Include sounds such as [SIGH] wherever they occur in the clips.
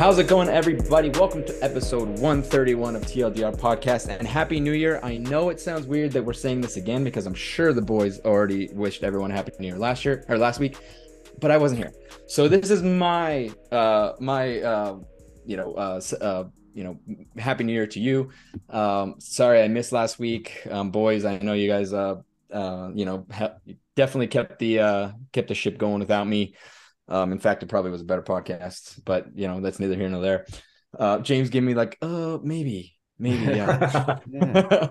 How's it going, everybody? Welcome to episode 131 of TLDR Podcast and Happy New Year. I know it sounds weird that we're saying this again because I'm sure the boys already wished everyone a Happy New Year last year or last week, but I wasn't here. So this is my, uh, my, uh, you know, uh, uh, you know, Happy New Year to you. Um, sorry I missed last week, um, boys. I know you guys, uh, uh, you know, ha- definitely kept the uh, kept the ship going without me. Um, in fact, it probably was a better podcast, but you know, that's neither here nor there. Uh, James gave me like, uh, maybe, maybe, yeah. [LAUGHS] yeah.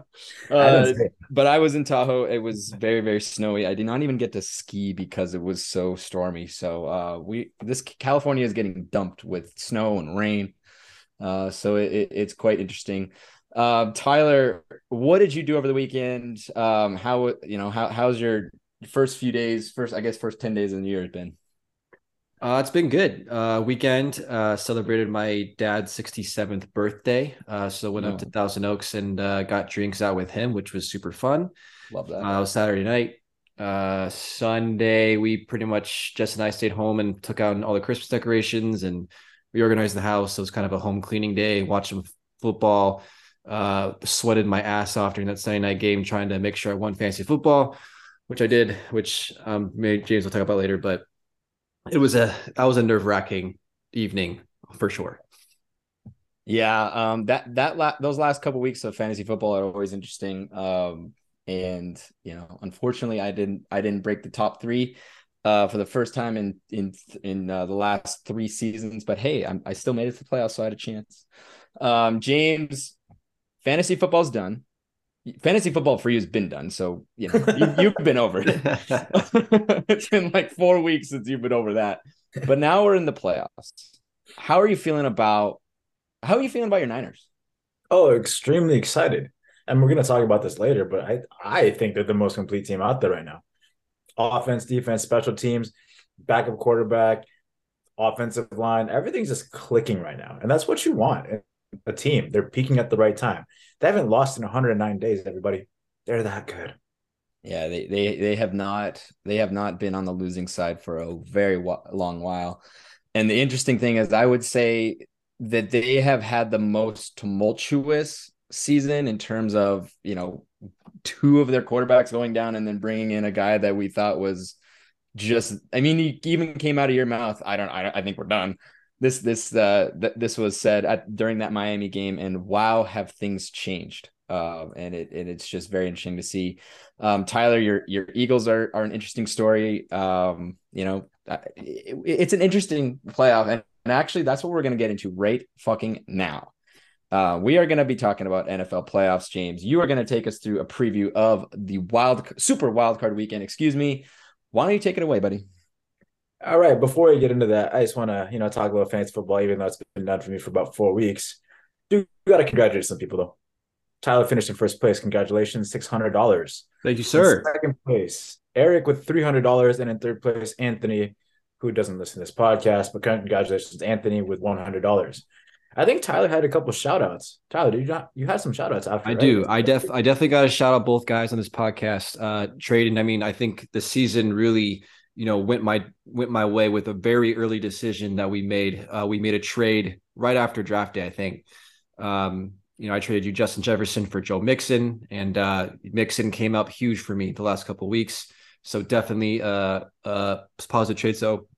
[LAUGHS] uh, but I was in Tahoe. It was very, very snowy. I did not even get to ski because it was so stormy. So uh, we this California is getting dumped with snow and rain. Uh, so it, it, it's quite interesting. Uh, Tyler, what did you do over the weekend? Um, how you know how how's your first few days? First, I guess, first ten days in the year has been. Uh, it's been good. Uh, weekend uh, celebrated my dad's 67th birthday. Uh, so went oh. up to Thousand Oaks and uh, got drinks out with him, which was super fun. Love that. Uh, Saturday night. Uh, Sunday, we pretty much Jess and I stayed home and took out all the Christmas decorations and reorganized the house. So it was kind of a home cleaning day. Watched some football. Uh, sweated my ass off during that Sunday night game, trying to make sure I won fantasy football, which I did. Which um, maybe James will talk about later, but it was a that was a nerve wracking evening for sure. Yeah, um, that that la- those last couple weeks of fantasy football are always interesting. Um, and you know, unfortunately, I didn't I didn't break the top three uh, for the first time in in in uh, the last three seasons. But hey, I'm, I still made it to the playoffs, so I had a chance. Um, James, fantasy football's done fantasy football for you has been done. So, you know, you, [LAUGHS] have been over it. [LAUGHS] [LAUGHS] it's been like four weeks since you've been over that. But now we're in the playoffs. How are you feeling about how are you feeling about your Niners? Oh, extremely excited. And we're going to talk about this later, but I I think they're the most complete team out there right now. Offense, defense, special teams, backup quarterback, offensive line, everything's just clicking right now. And that's what you want a team. They're peaking at the right time. They haven't lost in 109 days, everybody. They're that good. Yeah, they they they have not they have not been on the losing side for a very long while. And the interesting thing is I would say that they have had the most tumultuous season in terms of, you know, two of their quarterbacks going down and then bringing in a guy that we thought was just I mean he even came out of your mouth I don't I, I think we're done this this uh th- this was said at during that Miami game, and wow, have things changed. Uh, and it and it's just very interesting to see. Um, Tyler, your your Eagles are are an interesting story. Um, you know, it, it's an interesting playoff, and, and actually, that's what we're going to get into right fucking now. Uh, we are going to be talking about NFL playoffs. James, you are going to take us through a preview of the wild, super wild card weekend. Excuse me. Why don't you take it away, buddy? All right. Before we get into that, I just want to, you know, talk about fantasy football, even though it's been done for me for about four weeks. Do got to congratulate some people though. Tyler finished in first place. Congratulations, six hundred dollars. Thank you, sir. In second place, Eric with three hundred dollars, and in third place, Anthony, who doesn't listen to this podcast, but congratulations, Anthony, with one hundred dollars. I think Tyler had a couple shout outs. Tyler, did you not you had some shout outs after? I right? do. I def I definitely got to shout out both guys on this podcast. Uh trading. I mean, I think the season really you know went my went my way with a very early decision that we made. Uh, we made a trade right after draft day, I think. Um, you know, I traded you Justin Jefferson for Joe Mixon, and uh, Mixon came up huge for me the last couple weeks. So definitely uh, uh, positive trade. So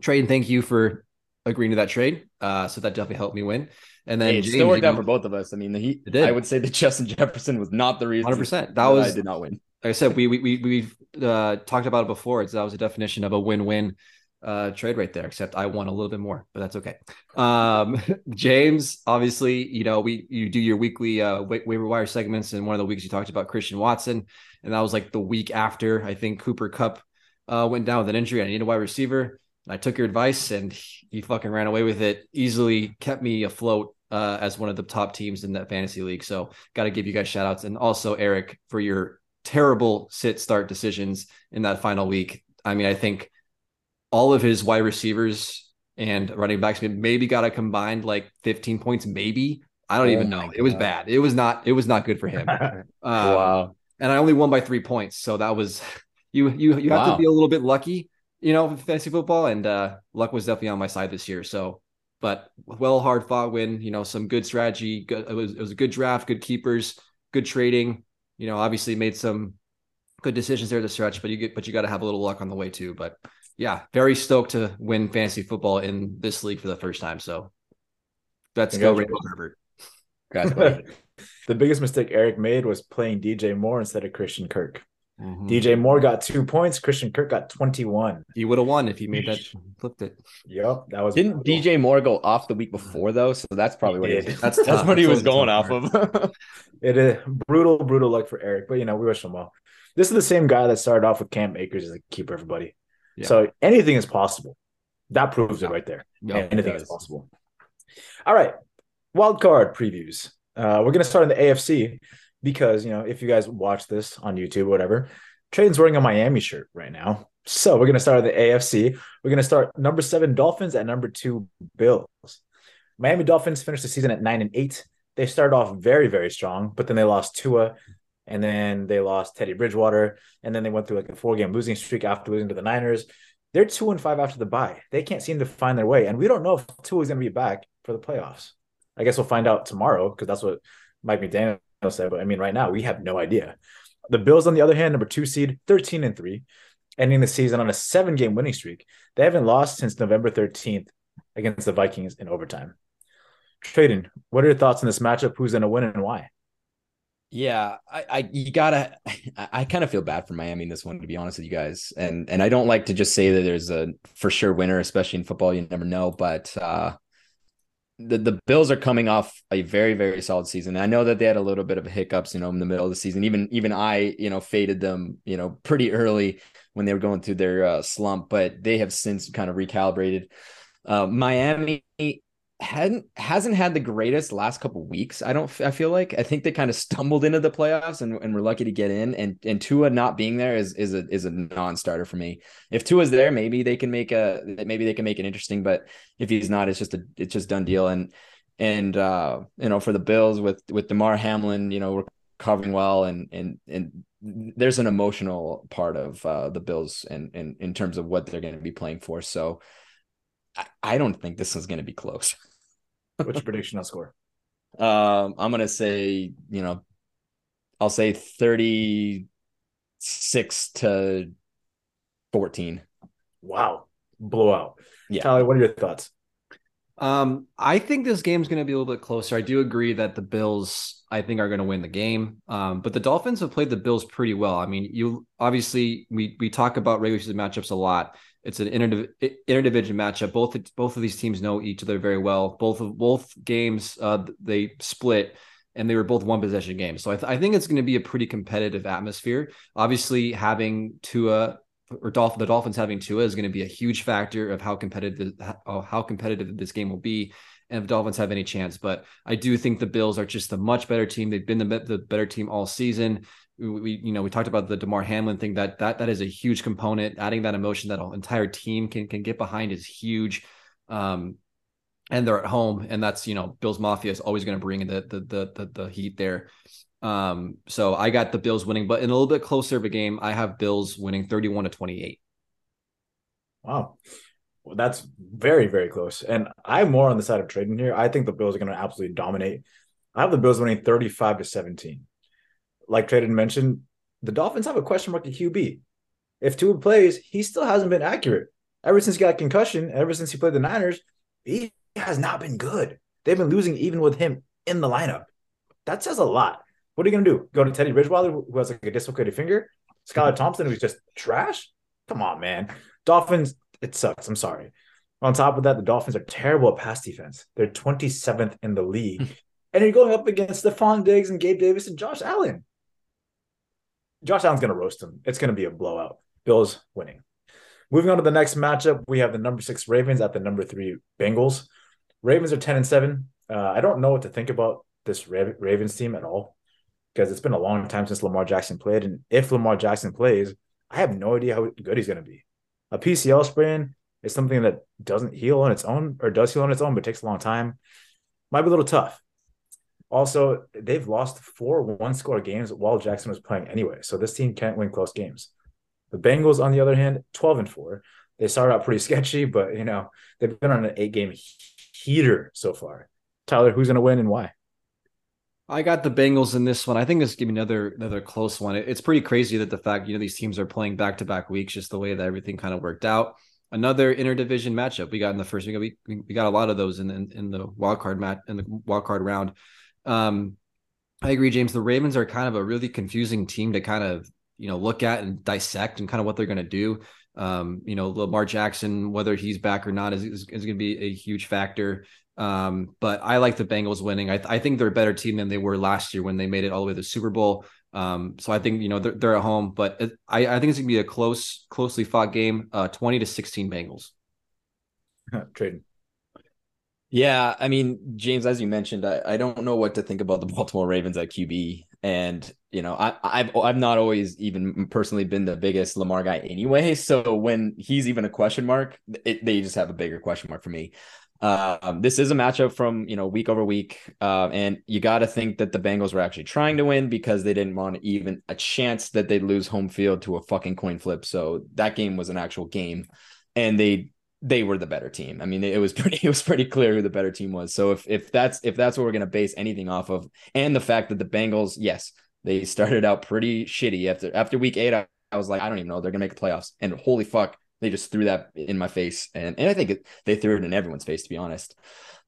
trade, thank you for agreeing to that trade. Uh, so that definitely helped me win. And then hey, it James, still worked out for both of us. I mean, he, I would say that [LAUGHS] Justin Jefferson was not the reason. Hundred percent. That was I did not win like I said, we we we we've uh, talked about it before. It's that was a definition of a win-win uh, trade right there. Except I won a little bit more, but that's okay. Um, [LAUGHS] James, obviously, you know we you do your weekly uh, waiver wire segments, and one of the weeks you talked about Christian Watson, and that was like the week after I think Cooper Kupp uh, went down with an injury. I needed a wide receiver. I took your advice, and he fucking ran away with it. Easily kept me afloat uh, as one of the top teams in that fantasy league. So got to give you guys shout outs. And also Eric for your terrible sit start decisions in that final week. I mean, I think all of his wide receivers and running backs maybe got a combined like 15 points, maybe. I don't oh even know. It was bad. It was not. It was not good for him. [LAUGHS] um, wow. And I only won by three points, so that was [LAUGHS] you. You you wow. have to be a little bit lucky, you know, with fantasy football, and uh, luck was definitely on my side this year. So but well hard fought win. You know, some good strategy. Good, it was it was a good draft, good keepers, good trading. You know, obviously made some good decisions there to stretch, but you get but you got to have a little luck on the way too. But yeah, very stoked to win fantasy football in this league for the first time. So let's go, Rainbow Herbert. [LAUGHS] the biggest mistake Eric made was playing DJ Moore instead of Christian Kirk. Mm-hmm. DJ Moore got two points. Christian Kirk got 21. He would have won if he made that flipped it. Yep. That was didn't brutal. DJ Moore go off the week before though? So that's probably what he That's that's [LAUGHS] what he was going off of. [LAUGHS] it is brutal, brutal luck for Eric, but you know, we wish him well. This is the same guy that started off with Cam Akers as a keeper, everybody. Yeah. So anything is possible. That proves it right there. Yep, anything is possible. All right. Wild card previews. Uh, we're gonna start in the AFC because you know if you guys watch this on YouTube whatever, Trey's wearing a Miami shirt right now. So we're gonna start with the AFC. We're gonna start number seven Dolphins at number two Bills. Miami Dolphins finished the season at nine and eight. They started off very very strong, but then they lost Tua, and then they lost Teddy Bridgewater, and then they went through like a four game losing streak after losing to the Niners. They're two and five after the bye. They can't seem to find their way, and we don't know if Tua is to be back for the playoffs. I guess we'll find out tomorrow because that's what Mike McDaniel said. But I mean, right now we have no idea. The Bills, on the other hand, number two seed, 13 and three, ending the season on a seven game winning streak. They haven't lost since November 13th against the Vikings in overtime. Tradon, what are your thoughts on this matchup? Who's going to win and why? Yeah, I, I you gotta. I, I kind of feel bad for Miami in this one, to be honest with you guys, and and I don't like to just say that there's a for sure winner, especially in football. You never know, but uh, the, the Bills are coming off a very very solid season. I know that they had a little bit of hiccups, you know, in the middle of the season. Even even I, you know, faded them, you know, pretty early when they were going through their uh, slump, but they have since kind of recalibrated. Uh, Miami hadn't hasn't had the greatest last couple weeks. I don't. I feel like I think they kind of stumbled into the playoffs and, and we're lucky to get in. And and Tua not being there is is a is a non-starter for me. If Tua's there, maybe they can make a maybe they can make it interesting. But if he's not, it's just a it's just done deal. And and uh, you know for the Bills with with Damar Hamlin, you know recovering well and and and there's an emotional part of uh, the Bills and in, in, in terms of what they're going to be playing for. So I don't think this is going to be close. [LAUGHS] What's your prediction on score? Um, I'm gonna say, you know, I'll say 36 to 14. Wow. Blowout. Yeah. Tyler, what are your thoughts? Um, I think this game's going to be a little bit closer. I do agree that the Bills, I think, are going to win the game. Um, but the Dolphins have played the Bills pretty well. I mean, you obviously we we talk about regular season matchups a lot. It's an inter interdivision matchup. Both both of these teams know each other very well. Both of both games uh, they split, and they were both one possession games. So I, th- I think it's going to be a pretty competitive atmosphere. Obviously, having Tua or Dolphin, the Dolphins having Tua is going to be a huge factor of how competitive how competitive this game will be, and if Dolphins have any chance. But I do think the Bills are just a much better team. They've been the, the better team all season we you know we talked about the Damar Hamlin thing that that that is a huge component. Adding that emotion that an entire team can can get behind is huge. Um, and they're at home, and that's you know Bills Mafia is always going to bring the, the the the the heat there. Um, so I got the Bills winning, but in a little bit closer of a game, I have Bills winning thirty-one to twenty-eight. Wow. Well, that's very, very close. And I'm more on the side of Tradon here. I think the Bills are going to absolutely dominate. I have the Bills winning 35 to 17 like Tradon mentioned, the Dolphins have a question mark at QB. If Tua plays, he still hasn't been accurate. Ever since he got concussion, ever since he played the Niners, he has not been good. They've been losing even with him in the lineup. That says a lot. What are you going to do? Go to Teddy Bridgewater, who has like a dislocated finger? Skylar Thompson, who's just trash? Come on, man. Dolphins, it sucks. I'm sorry. On top of that, the Dolphins are terrible at pass defense. They're 27th in the league. Hmm. and you're going up against Stefon Diggs and Gabe Davis and Josh Allen. Josh Allen's going to roast him. It's going to be a blowout. Bills winning. Moving on to the next matchup, we have the number six Ravens at the number three Bengals. Ravens are 10 and 7. Uh, I don't know what to think about this Ravens team at all because it's been a long time since Lamar Jackson played. And if Lamar Jackson plays, I have no idea how good he's going to be. A PCL sprain is something that doesn't heal on its own or does heal on its own, but takes a long time. Might be a little tough. Also, they've lost four one score games while Jackson was playing anyway. So this team can't win close games. The Bengals, on the other hand, 12 and 4. They started out pretty [LAUGHS] sketchy, but you know, they've been on an eight game heater so far. Tyler, who's going to win and why? I got the Bengals in this one. I think this give me another another close one. It's pretty crazy that the fact you know these teams are playing back to back weeks, just the way that everything kind of worked out. Another interdivision matchup we got in the first week. We we got a lot of those in in, in the wild card match in the wild card round. Um, I agree, James. The Ravens are kind of a really confusing team to kind of you know look at and dissect and kind of what they're going to do. Um, you know, Lamar Jackson, whether he's back or not, is is, is going to be a huge factor. Um, but I like the Bengals winning. I, th- I think they're a better team than they were last year when they made it all the way to the Super Bowl. Um, so I think you know they're, they're at home, but I, I think it's gonna be a close, closely fought game. Uh, twenty to sixteen Bengals. [LAUGHS] Tradon. Yeah, I mean, James, as you mentioned, I, I don't know what to think about the [LAUGHS] Baltimore Ravens at QB, and you know, I, I've I've not always even personally been the biggest Lamar guy anyway. [LAUGHS] So when he's even a question mark, it, they just have a bigger question mark for me. Um, this is a matchup from you know week over week, uh, and you got to think that the Bengals were actually trying to win because they didn't want even a chance that they'd lose home field to a fucking coin flip. So that game was an actual game, and they they were the better team. I mean, it was [LAUGHS] pretty it was pretty clear who the better team was. So if if that's if that's what we're gonna base anything off of, and the fact that the Bengals, yes, they [LAUGHS] started out pretty shitty after after week eight. I, I was like, I don't even know they're gonna make the playoffs, and holy fuck, they just threw that in my face, and and I think it, they threw it in everyone's face. To be honest,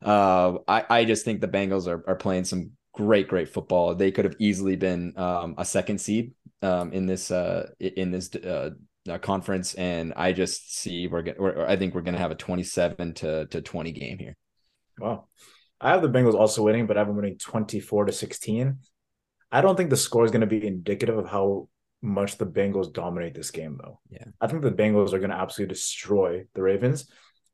uh, I I just think the Bengals are are playing some great great football. They could have easily been um, a second seed um, in this uh, in this uh, uh conference, and I just see we're going. I think we're going to have a twenty-seven to to twenty game here. Wow, I have the Bengals also winning, but I have them winning twenty-four to sixteen. I don't think the score is going to be indicative of how much the Bengals dominate this game, though. Yeah. I think the Bengals are going to absolutely destroy the Ravens.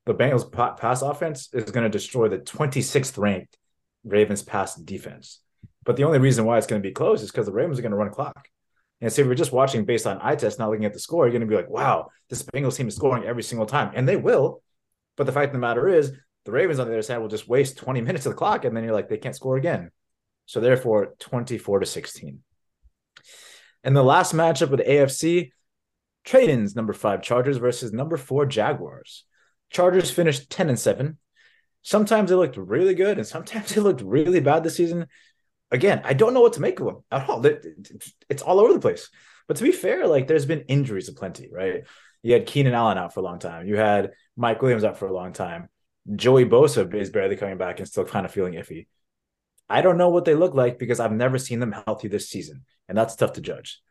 The Bengals pass offense is going to destroy the 26th ranked Ravens pass defense. But the only reason why it's going to be close is because the Ravens are going to run a clock. And so if you're just watching based on eye test, not looking at the score, you're going to be like, wow, this Bengals team is scoring every single time. And they will. But the fact of the matter is, the Ravens on the other side will just waste 20 minutes of the clock. And then you're like, they can't score again. So therefore, 24 to 16. And the last matchup with AFC, trade-ins number five Chargers versus number four Jaguars. Chargers finished 10 and 7. Sometimes they looked really good, and sometimes [LAUGHS] they looked really bad this season. Again, I don't know what to make of them at all. It's all over the place. But to be fair, like there's been injuries aplenty, right? You had Keenan Allen out for a long time. You had Mike Williams out for a long time. Joey Bosa is barely coming back and still kind of feeling iffy. I don't know what they look like because I've never seen them healthy this season, and that's tough to judge.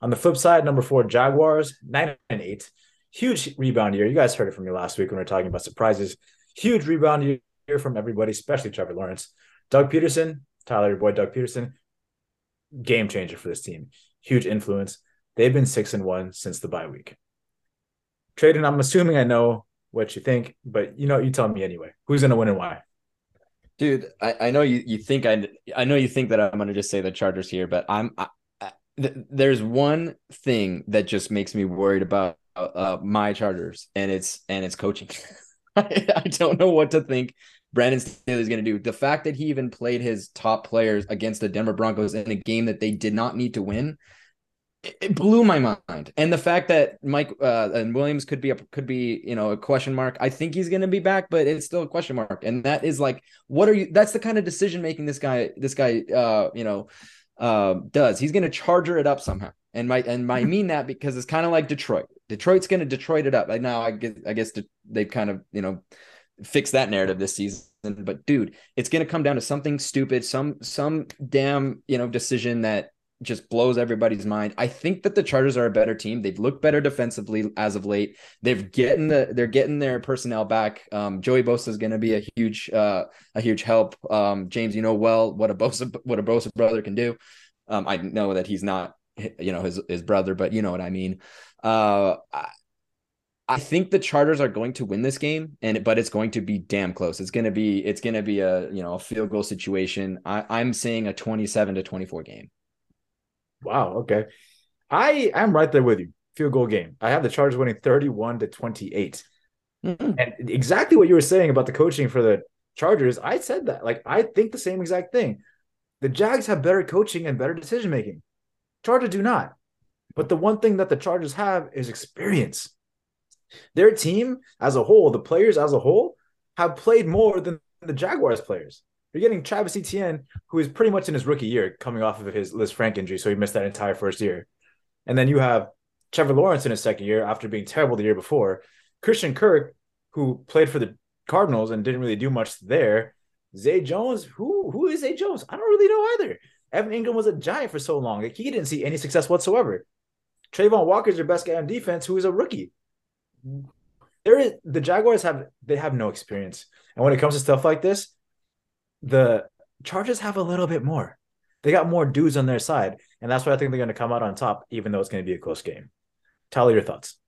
On the flip side, number four, Jaguars, nine and eight. Huge rebound year. You guys heard it from me last week when we were talking about surprises. Huge rebound year from everybody, especially Trevor Lawrence. Doug Pederson, Tyler, your boy Doug Pederson, game changer for this team. Huge influence. They've been six and one since the bye week. Tradon, I'm assuming I know what you think, but you know, you tell me anyway. Who's to win and why? Dude, I, I know you, you think I I know you think that I'm gonna just say the Chargers here, but I'm I, th- there's one thing that just makes me worried about uh, my Chargers, and it's and it's coaching. [LAUGHS] I, I don't know what to think. Brandon Staley is going to do. The fact that he even played his top players against the Denver Broncos in a game that they did not need to win it blew my mind. And the fact that Mike uh, and Williams could be a could be you know a question mark. I think he's going to be back, but it's still a question mark. And that is like, what are you? That's the kind of decision making this guy this guy uh, you know uh, does. He's going to charger it up somehow. And my and I mean that because it's kind of like Detroit. Detroit's going to Detroit it up. Like now, I guess I guess they've kind of you know fixed that narrative this season. But dude, it's to come down to something stupid, some some damn you know decision that just blows everybody's mind. I think that the Chargers are a better team. They've looked better defensively as of late. They've getting the they're getting their personnel back. Um, Joey Bosa is going to be a huge uh, a huge help. Um, James, you know well what a Bosa what a Bosa brother can do. Um, I know that he's not you know his his brother, but you know what I mean. Uh, I, think the Chargers are going to win this game, and but it's going to be damn close. It's going to be it's going to be a you know a field goal situation. I, I'm saying a 27 to 24 game. Wow. Okay. I am right there with you. Field goal game. I have the Chargers winning 31 to 28. Mm-hmm. And exactly what you were saying about the coaching for the Chargers, I said that. Like, I think the same exact thing. The Jags have better coaching and better decision making. Chargers do not. But the one thing that the Chargers have is experience. Their team as a whole, the players as a whole, have played more than the Jaguars players. You're getting Travis Etienne, who is pretty much in his rookie year, coming off of his Lisfranc injury, so he missed that entire first year. And then you have Trevor Lawrence in his second year after being terrible the year before. Christian Kirk, who played for the Cardinals and didn't really do much there. Zay Jones, who who is Zay Jones? I don't really know either. Evan Engram was a giant for so long. Like he didn't see any success whatsoever. Travon Walker is your best guy on defense, who is a rookie. There is the Jaguars have they have no experience, and when it comes to stuff like this, the Chargers have a little bit more. They got more dudes on their side, and that's why I think they're going to come out on top, even though it's going to be a close game. Tyler, your thoughts?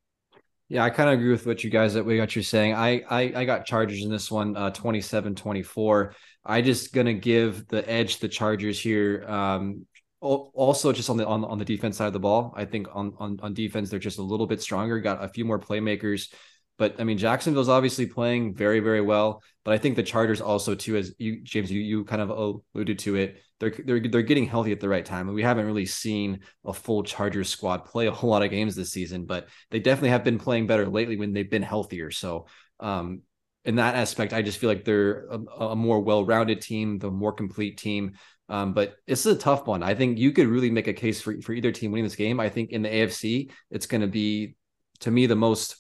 Yeah, I kind of agree with what you guys that we got you saying. I, I I got Chargers in this one, uh 27-24. I just gonna give the edge the Chargers here. Um also just on the on, on the defense side of the ball. I think on, on on defense they're just a little bit stronger, got a few more playmakers. But I mean, Jacksonville's obviously playing very, very well. But I think the Chargers also too, as you James, you you kind of alluded to it, they're they're they're getting healthy at the right time. And we haven't really seen a full Chargers squad play a whole lot of games this season, but they definitely have been playing better lately when they've been healthier. So um, in that aspect, I just feel like they're a, a more well-rounded team, the more complete team. Um, but is a tough one. I think you could really make a case for, for either team winning this game. I think in the AFC, it's going to be, to me, the most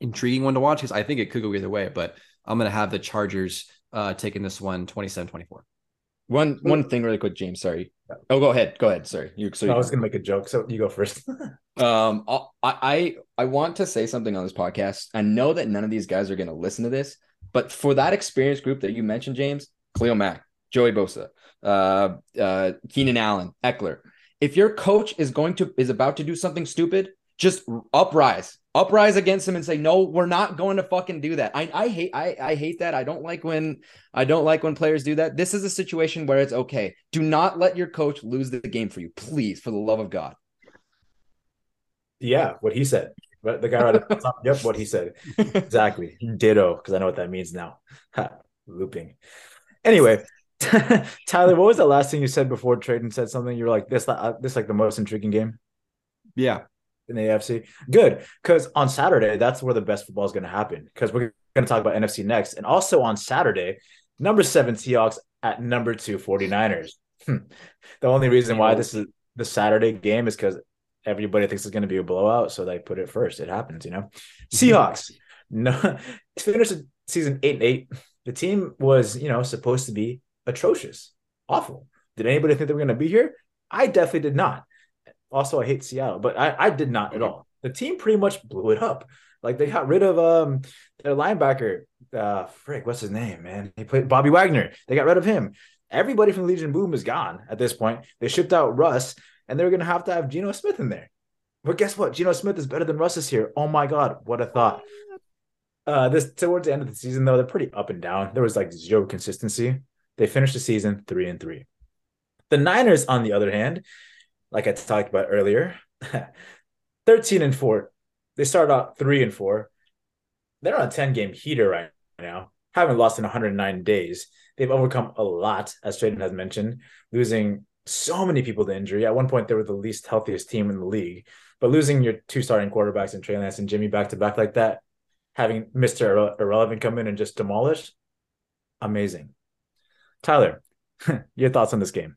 intriguing one to watch because I think it could go either way. But I'm going to have the Chargers uh, taking this one 27 24. One one thing really quick, James. Sorry. Oh, go ahead. Go ahead. Sorry. You. So I was gonna make a joke, so you go first. [LAUGHS] um, I I I want to say something on this podcast. I know that none of these guys are gonna listen to this, but for that experience group that you mentioned, James, Khalil Mack, Joey Bosa, uh, uh, Keenan Allen, Ekeler. If your coach is going to is about to do something stupid, just uprise, uprise against him and say, no, we're not going to fucking do that. I, I hate, I, I hate that. I don't like when, I don't like when players do that. This is a situation where it's okay. Do not let your coach lose the game for you, please, for the love of God. Yeah, what he said. But the guy right at the top, yep, what he said. [LAUGHS] Exactly. Ditto, because I know what that means now. Ha, Looping. Anyway, [LAUGHS] Tyler, what was the last thing you said before Tradon said something? You were like, this, uh, this like the most intriguing game. Yeah, in the AFC. Good, because on Saturday, that's where the best football is going to happen. Because we're going to talk about NFC next. And also on Saturday, number seven Seahawks at number two 49ers. Hmm. the only reason why this is the Saturday game is because everybody thinks it's going to be a blowout. So they put it first. It happens, you know. Seahawks, no, [LAUGHS] it's finished the season eight and eight. The team was, you know, supposed to be atrocious, awful. Did anybody think they were going to be here? I definitely did not also I hate Seattle, but I, I did not at all. The team pretty much blew it up. Like they got rid of um their linebacker, uh frick, what's his name, man? He played Bobby Wagner. They got rid of him. Everybody from Legion Boom is gone at this point. They shipped out Russ, and they're gonna have to have Geno Smith in there. But guess what? Geno Smith is better than Russ is here. Oh my god, what a thought. Uh this towards the end of the season, though, they're pretty up and down. There was like zero consistency. They finished the season three and three. The Niners, on the other hand, like I talked about earlier, [LAUGHS] 13 and four. They started out three and four. They're on a 10 game heater right now. Haven't lost in 109 days. They've overcome a lot, as Tradon has mentioned, losing so many people to injury. At one point, they were the least healthiest team in the league. But losing your two starting quarterbacks and Trey Lance and Jimmy back to back like that, having Mr. Irrelevant come in and just demolish, amazing. Tyler, [LAUGHS] your thoughts on this game?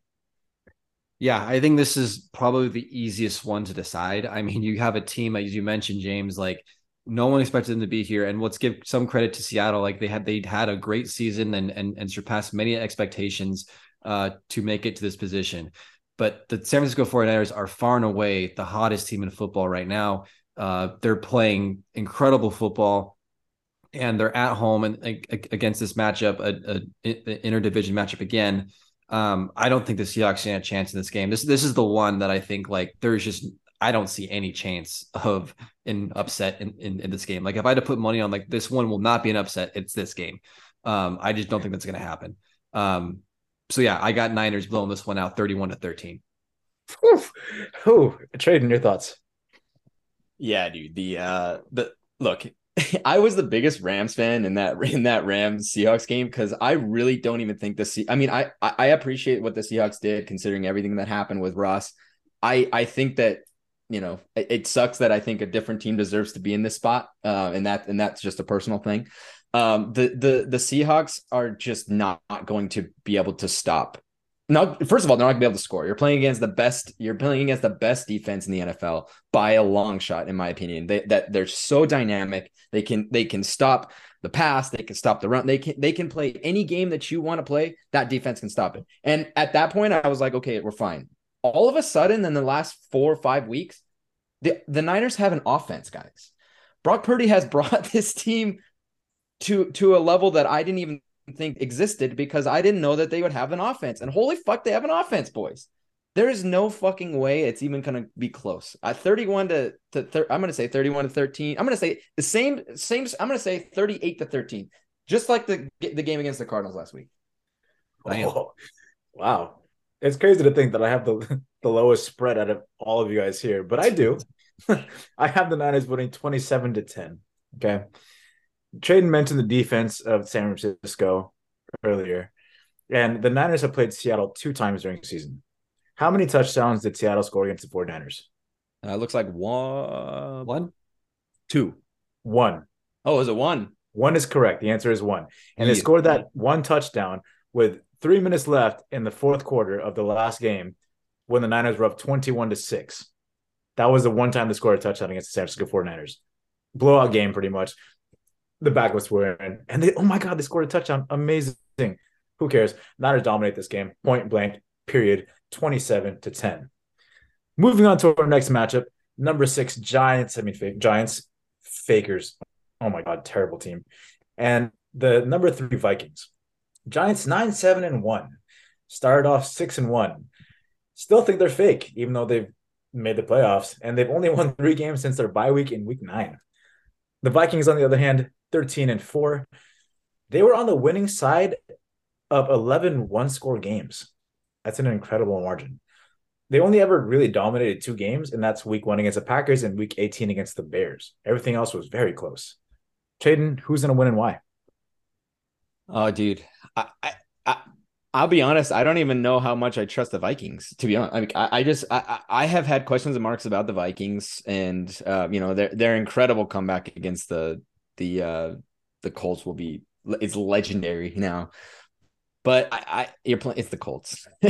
Yeah, I think this is probably the easiest one to decide. I mean, you have a team, as you mentioned, James, like no one expected them to be here. And let's give some credit to Seattle. Like they had they had a great season and and, and surpassed many expectations uh, to make it to this position. But the San Francisco 49ers are far and away the hottest team in football right now. Uh, they're playing incredible football and they're at home and against this matchup, a, a, a interdivision matchup again. Um, I don't think the Seahawks stand a chance in this game. This this is the one that I think like there's just I don't see any chance of an upset in, in, in this game. Like if I had to put money on like this one will not be an upset, it's this game. Um, I just don't think that's going to happen. Um, so yeah, I got Niners blowing this one out 31 to 13. Oh, Tradon your thoughts. Yeah, dude. The uh the look, [LAUGHS] I was the biggest Rams fan in that in that Rams Seahawks game because I really don't even think the Se- I mean I I appreciate what the Seahawks did considering everything that happened with Russ. I I think that you know, it, it, sucks that I think a different team deserves to be in this spot. Uh, and that and that's just a personal thing. Um, the the the Seahawks are just not, not going to be able to stop. Not first of all, they're not gonna be able to score. You're playing against the best. You're playing against the best defense in the NFL by a long shot, in my opinion. They that they're so dynamic. They can they can stop the pass. They can stop the run. They can they can play any game that you want to play. That defense can stop it. And at that point, I was like, okay, we're fine. All of a sudden, in the last four or five weeks, the the Niners have an offense, guys. Brock Purdy has [LAUGHS] brought this team to to a level that I didn't even think existed because I didn't know that they would have an offense. And holy fuck, they have an offense, boys. There is no fucking way it's even going to be close. At 31 to, to thir- I'm going to say 31 to 13. I'm going to say the same same I'm going to say 38 to 13. Just like the the game against the Cardinals last week. Oh, oh wow. [LAUGHS] It's crazy to think that I have the the lowest spread out of all of you guys here, but I do. [LAUGHS] I have the Niners winning 27 to 10. Okay. Tradon mentioned the defense of San Francisco earlier, and the Niners have played Seattle two times during the season. How many touchdowns did Seattle score against the 49ers? Uh, looks like one, one, two, one. Oh, is it one? One is correct. The answer is one. And yeah. they scored that one touchdown with three minutes left in the fourth quarter of the last game when the Niners were up 21 to 6. That was the one time they scored a touchdown against the San Francisco 49ers. Blowout game, pretty much the backups were in, and they oh my god, they scored a touchdown. Amazing. Who cares? Niners dominate this game, point blank, period, 27 to 10. Moving on to our next matchup, number six, Giants. I mean, fake, Giants, fakers. Oh my god, terrible team. And the number three Vikings. Giants nine, seven, and one. Started off six and one. Still think they're fake, even though they've made the playoffs, and they've only won three games since their bye week in week nine. The Vikings, on the other hand, 13 and 4. They were on the winning side of 11 one score games. That's an incredible margin. They only ever really dominated two games, and that's week one against the Packers and week 18 against the Bears. Everything else was very close. Tradon, who's going to win and why? Oh, dude. I, I, I, I'll be honest. I don't even know how much I trust the Vikings. To be honest, I mean, I, I just I, I have had questions and marks about the Vikings, and uh, you know their their incredible comeback against the the uh the Colts will be it's legendary now. But I, I you're playing it's the Colts. [LAUGHS]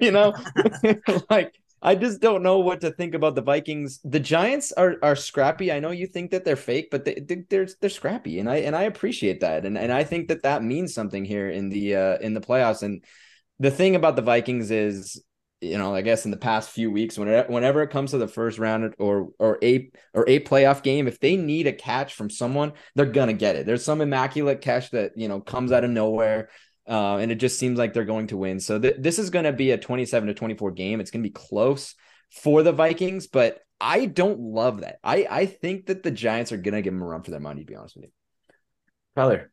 you know, [LAUGHS] like I just don't know what to think about the Vikings. The Giants are are scrappy. I know you think that they're fake, but they, they're they're scrappy, and I and I appreciate that, and and I think that that means something here in the uh in the playoffs. And the thing about the Vikings is you know, I guess in the past few weeks, whenever whenever it comes to the first round or or a or a playoff game, if they need a catch from someone, they're gonna get it. There's some immaculate catch that you know comes out of nowhere, uh, and it just seems like they're going to win. So th- this is to be a 27 to 24 game. It's to be close for the Vikings, but I don't love that. I I think that the Giants are to give them a run for their money. To be honest with you, Tyler.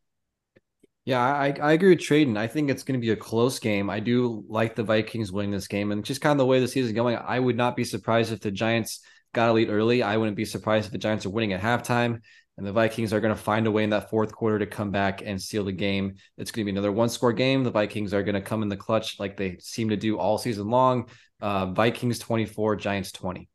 Yeah, I, I agree with Tradon. I think it's going to be a close game. I do like the Vikings winning this game, and just kind of the way the season is going, I would not be surprised if the Giants got a lead early. I wouldn't be surprised if the Giants are winning at halftime, and the Vikings are going to find a way in that fourth quarter to come back and seal the game. It's going to be another one-score game. The Vikings are going to come in the clutch like they seem to do all season long. Uh, Vikings twenty-four, Giants twenty.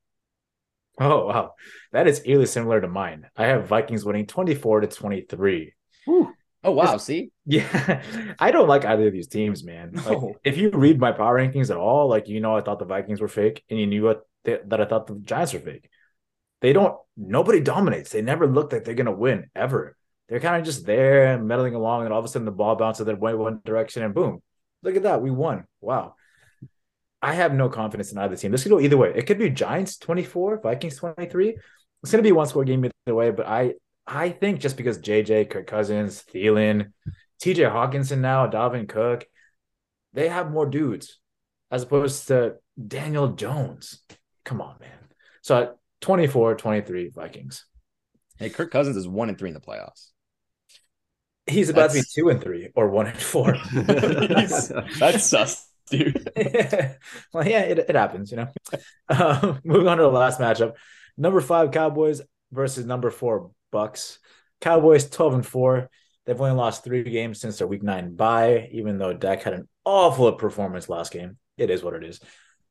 Oh wow, that is eerily similar to mine. I have Vikings winning twenty-four to twenty-three. Whew. Oh wow! See, [LAUGHS] yeah, I don't like either of these teams, man. No. Like, if you read my power rankings at all, like you know, I thought the Vikings were fake, and you knew what they, that I thought the Giants were fake. They don't. Nobody dominates. They never look like they're gonna win ever. They're kind of just there, meddling along, and all of a sudden the ball bounces their way one direction, and boom! Look at that, we won! Wow. I have no confidence in either team. This could go either way. It could be Giants twenty four, Vikings twenty three. It's gonna be one score game either way, but I I think just because JJ, Kirk Cousins, Thielen, TJ Hockenson now, Dalvin Cook, they have more dudes as opposed to Daniel Jones. Come on, man. So 24, 23 Vikings. Hey, Kirk Cousins is one and three in the playoffs. He's about That's... to be two and three or one and four. [LAUGHS] That's [LAUGHS] sus, dude. [LAUGHS] well, yeah, it, it happens, you know. Um, moving on to the last matchup. Number five Cowboys versus number four Bucks. Cowboys 12 and 4. They've only lost three games since their week nine bye, even though Dak had an awful performance last game. It is what it is.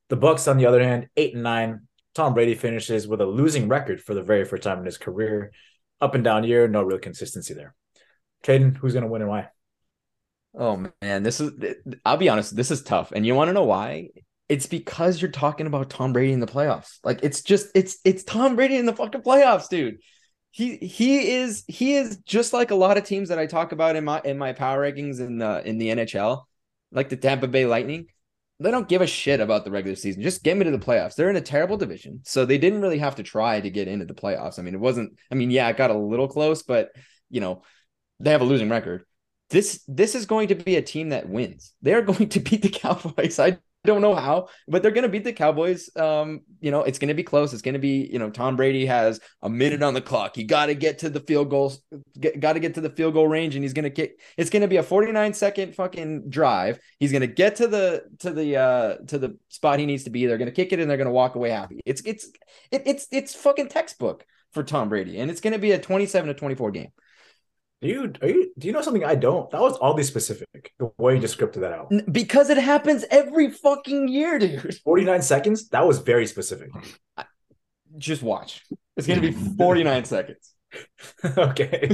The Bucks, on the other hand, eight and nine, Tom Brady finishes with a losing record for the very first time in his career. Up and down year, no real consistency there. Tradon, who's going to win and why? Oh man, this is I'll be honest, this is tough. And you want to know why? It's because you're talking about Tom Brady in the playoffs. Like it's just it's it's Tom Brady in the fucking playoffs, dude. He he is he is just like a lot of teams that I talk about in my in my power rankings in the in the NHL, like the Tampa Bay Lightning. They don't give a shit about the regular season. Just get me to the playoffs. They're in a terrible division, so they didn't really have to try to get into the playoffs. I mean, it wasn't. I mean, yeah, it got a little close, but you know, they have a losing record this this is going to be a team that wins. They're [LAUGHS] going to beat the Cowboys. I don't know how, but they're going to beat the Cowboys. Um, you know, it's going to be close. It's going to be, you know, Tom Brady has a minute on the clock. He got to get to the field goals, got to get to the field goal range, and he's going to kick. It's going to be a 49 second fucking drive. He's going to get to the to the uh to the spot he needs to be. They're going to kick it, and they're going to walk away happy. It's it's it, it's it's fucking textbook for Tom Brady, and it's going to be a 27 to 24 game. Do you, are you do you know something I don't? That was oddly specific. The way you just scripted that out. Because it happens every fucking year, dude. [LAUGHS] 49 seconds? That was very specific. Just watch. It's gonna be 49 [LAUGHS] seconds. [LAUGHS] okay.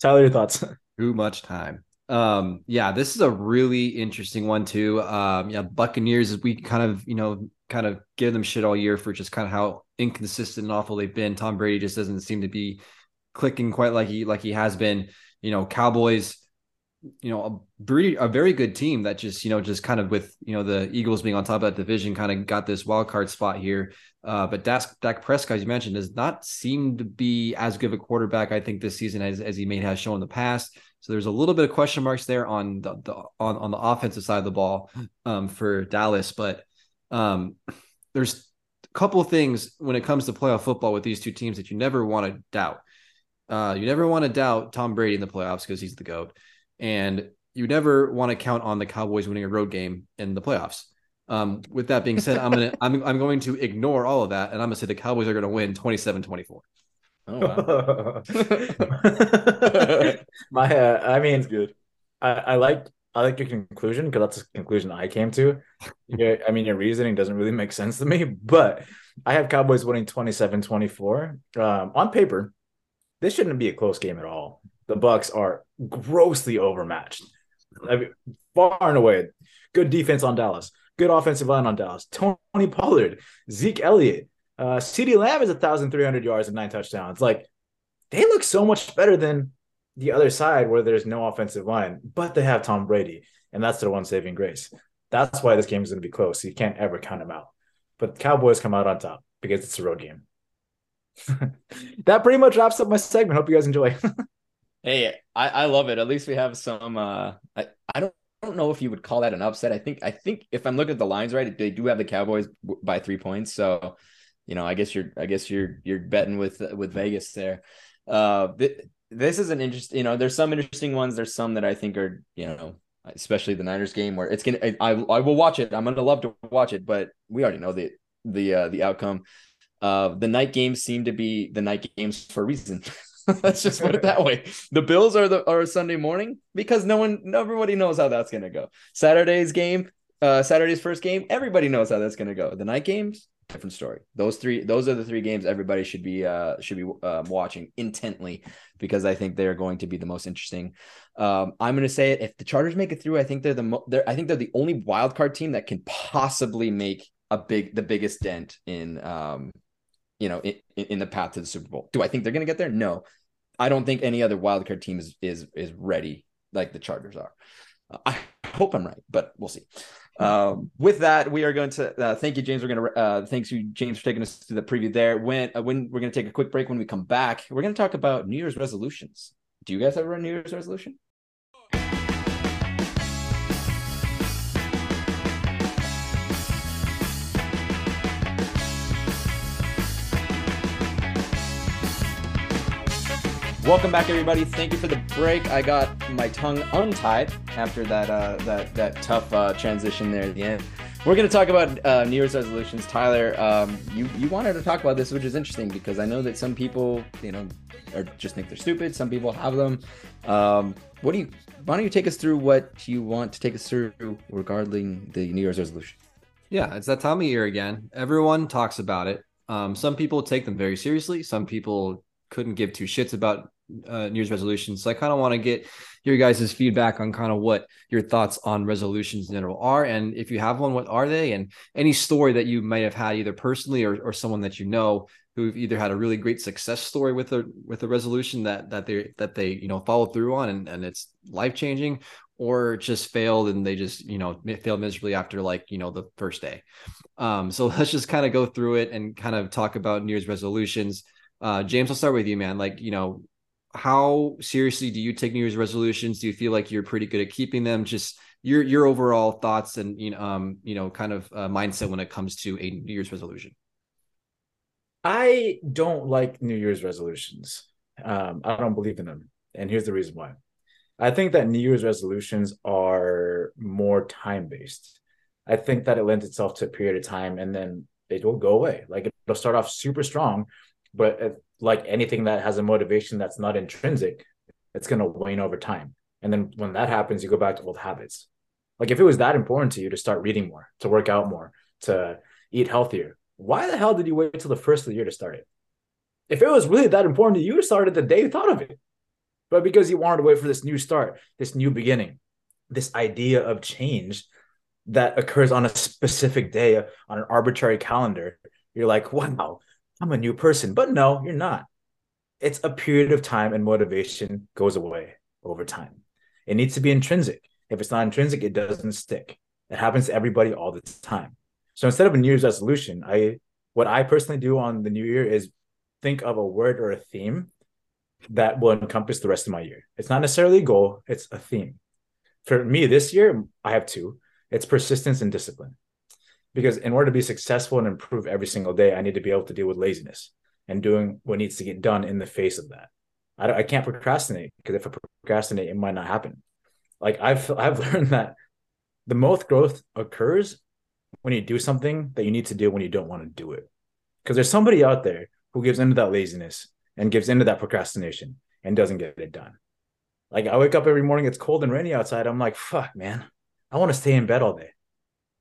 Tyler, your thoughts. Too much time. Um, yeah, this is a really interesting one too. Um, yeah, Buccaneers, we kind of, you know, kind of give them shit all year for just kind of how inconsistent and awful they've been. Tom Brady just doesn't seem to be clicking quite like he like he has been. You know, Cowboys, you know, a very a very good team that just you know just kind of with you know the Eagles being on top of that division, kind of got this wild card spot here. Uh, but Dak, Dak Prescott, as you mentioned, does not seem to be as good of a quarterback. I think this season as as he may have shown in the past. So there's a little bit of question marks there on the, the on on the offensive side of the ball um, for Dallas, but um, there's a couple of things when it comes to playoff football with these two teams that you never want to doubt. Uh, you never want to doubt Tom Brady in the playoffs because he's the GOAT. And you never want to count on the Cowboys winning a road game in the playoffs. Um, with that being said, I'm gonna [LAUGHS] I'm I'm going to ignore all of that and I'm gonna say the Cowboys are gonna win 27-24. Oh [LAUGHS] wow. [LAUGHS] My uh, I mean it's good. I, I like I like your conclusion because that's the conclusion I came to. Yeah, I mean your reasoning doesn't really make sense to me, but I have Cowboys winning 27-24. Um, on paper, this shouldn't be a close game at all. The Bucks are grossly overmatched. I mean, far and away. Good defense on Dallas. Good offensive line on Dallas. Tony Pollard, Zeke Elliott, uh, CeeDee Lamb is 1,300 yards and nine touchdowns. Like, they look so much better than the other side where there's no offensive line, but they have Tom Brady, and that's their one saving grace. That's why this game is going to be close. You can't ever count them out. But Cowboys come out on top because it's a road game. [LAUGHS] that pretty much wraps up my segment. Hope you guys enjoy. [LAUGHS] hey, I, I love it. At least we have some. Uh, I I don't I don't know if you would call that an upset. I think I think if I'm looking at the lines right, they do have the Cowboys by three points. So, you know, I guess you're I guess you're you're betting with with Vegas there. Uh, this is an interesting. You know, there's some interesting ones. There's some that I think are you know especially the Niners game where it's gonna I, I will watch it. I'm gonna love to watch it, but we already know the the uh, the outcome. Uh, the night games seem to be the night games for a reason. [LAUGHS] Let's just put it [LAUGHS] that way. The Bills are the are Sunday morning because no one, everybody knows how that's gonna go. Saturday's game, uh, Saturday's first game, everybody knows how that's gonna go. The night games, different story. Those three, those are the three games everybody should be uh should be um, watching intently because I think they're going to be the most interesting. Um, I'm gonna say it. If the Chargers make it through, I think they're the mo- they're I think they're the only wild card team that can possibly make a big the biggest dent in um you know, in, in the path to the Super Bowl. Do I think they're going to get there? No, I don't think any other wildcard team is is is ready like the Chargers are. Uh, I hope I'm right, but we'll see. Um, with that, we are going to uh, thank you, James. We're going to uh, thanks you, James, for taking us to the preview there. When uh, when we're going to take a quick break. When we come back, we're going to talk about New Year's resolutions. Do you guys have a New Year's resolution? Welcome back, everybody. Thank you for the break. I got my tongue untied after that uh, that that tough uh, transition there at the end. We're going to talk about uh, New Year's resolutions. Tyler, um, you you wanted to talk about this, which is interesting because I know that some people, you know, are just think they're stupid. Some people have them. Um, what do you? Why don't you take us through what you want to take us through regarding the New Year's resolution? Yeah, it's that time of year again. Everyone talks about it. Um, some people take them very seriously. Some people couldn't give two shits about uh, New Year's resolutions. So I kind of want to get your guys' feedback on kind of what your thoughts on resolutions in general are. And if you have one, what are they? And any story that you might have had either personally or, or someone that you know who've either had a really great success story with a with a resolution that that they that they you know follow through on and, and it's life changing or just failed and they just you know failed miserably after like you know the first day um so [LAUGHS] let's just kind of go through it and kind of talk about new year's resolutions uh james i'll start with you man like you know how seriously do you take new year's resolutions do you feel like you're pretty good at keeping them just your your overall thoughts and you know um you know kind of uh, mindset when it comes to a new year's resolution I don't like New Year's resolutions. Um, I don't believe in them. And here's the reason why. I think that New Year's resolutions are more time based. I think that it lends itself to a period of time and then it will go away. Like it'll start off super strong, but like anything that has a motivation that's not intrinsic, it's going to wane over time. And then when that happens, you go back to old habits. Like if it was that important to you to start reading more, to work out more, to eat healthier, why the hell did you wait till the first of the year to start it? If it was really that important to you, you started the day you thought of it. But because you wanted to wait for this new start, this new beginning, this idea of change that occurs on a specific day on an arbitrary calendar, you're like, wow, I'm a new person. But no, you're not. It's a period of time and motivation goes away over time. It needs to be intrinsic. If it's not intrinsic, it doesn't stick. It happens to everybody all the time. So instead of a New Year's resolution, I what I personally do on the new year is think of a word or a theme that will encompass the rest of my year. It's not necessarily a goal, it's a theme. For me this year, I have two. It's persistence and discipline. Because in order to be successful and improve every single day, I need to be able to deal with laziness and doing what needs to get done in the face of that. I, I can't procrastinate because if I procrastinate, it might not happen. Like I've I've [LAUGHS] learned that the most growth occurs when you do something that you need to do when you don't want to do it. Because there's somebody out there who gives into that laziness and gives into that procrastination and doesn't get it done. Like I wake up every morning, it's cold and rainy outside. I'm like, fuck, man, I want to stay in bed all day.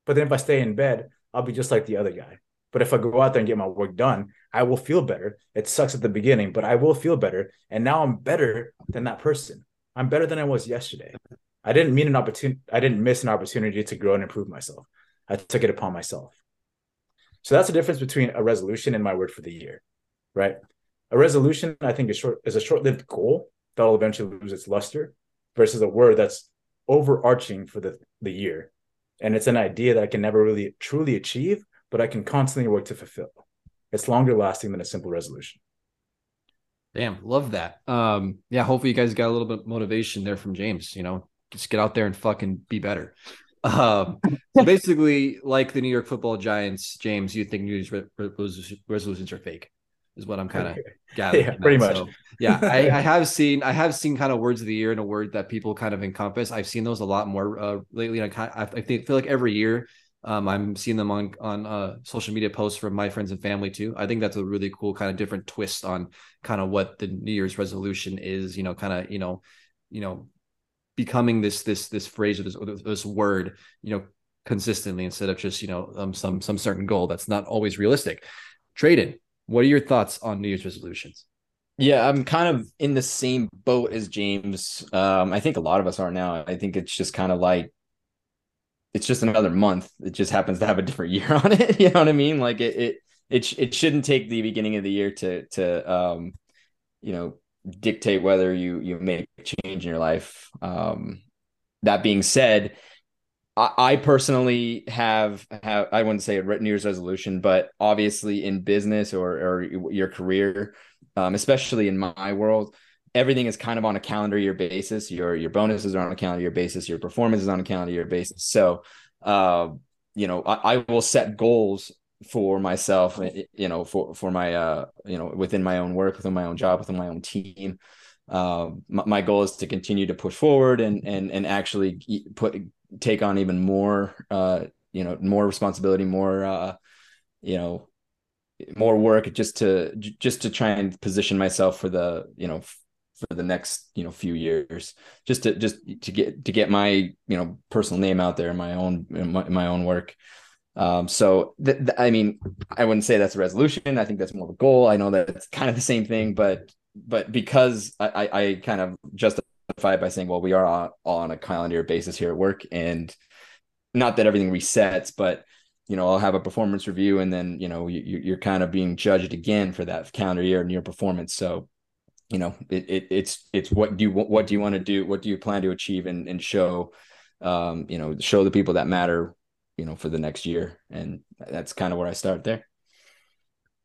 But then if I stay in bed, I'll be just like the other guy. But if I go out there and get my work done, I will feel better. It sucks at the beginning, but I will feel better. And now I'm better than that person. I'm better than I was yesterday. I didn't mean an opportunity. I didn't miss an opportunity to grow and improve myself. I took it upon myself. So that's the difference between a resolution and my word for the year, right? A resolution, I think, is short is a short-lived goal that'll eventually lose its luster, versus a word that's overarching for the, the year. And it's an idea that I can never really truly achieve, but I can constantly work to fulfill. It's longer lasting than a simple resolution. Damn, love that. Um, yeah, hopefully you guys got a little bit of motivation there from James. You know, just get out there and fucking be better. [LAUGHS] Um, so basically, like the New York Football Giants, James, you think New Year's re- resolutions are fake, is what I'm kind of [LAUGHS] gathering. Yeah, pretty much. So, yeah, I, I, [LAUGHS] have seen I have seen kind of words of the year and a word that people kind of encompass. I've seen those a lot more uh, lately. I, kind of, I think feel like every year um, I'm seeing them on on uh, social media posts from my friends and family too. I think that's a really cool kind of different twist on kind of what the New Year's resolution is. You know, kind of you know, you know, becoming this this this phrase or this or this word you know consistently instead of just you know um, some some certain goal that's not always realistic Tradon what are your thoughts on new year's resolutions? Yeah i'm kind of in the same boat as james. Um i think a lot of us are now. I think it's just kind of like it's just another month. It just happens to have a different [LAUGHS] year on it. You know what i mean? Like it it it, it shouldn't take the beginning of the year to to um you know dictate whether you you make a change in your life. Um, that being said, I, personally have have I wouldn't say a New Year's resolution, but obviously in business or or your career, um, especially in my world, everything is kind of on a calendar year basis. Your your bonuses are on a calendar year basis. Your performance is on a calendar year basis. So, uh, you know, I, I will set goals for myself eh, you know for for my uh you know within my own work within my own job within my own team uh, my, my, goal is to continue to push forward and and and actually put take on even more uh you know more responsibility more uh you know more work just to just to try and position myself for the you know for the next you know few years just to just to get to get my you know personal name out there in my own in my, my own work Um, so th- th- I mean, I wouldn't say that's a resolution. I think that's more of a goal. I know that it's kind of the same thing, but but because I, I, I kind of it by saying, well, we are on, on a calendar basis here at work, and not that everything resets, but you know, I'll have a performance review, and then you know, you, you're kind of being judged again for that calendar year and your performance. So you know it, it it's it's what do you what do you want to do? What do you plan to achieve and, and show um you know show the people that matter you know for the next year? And that's kind of where i start there.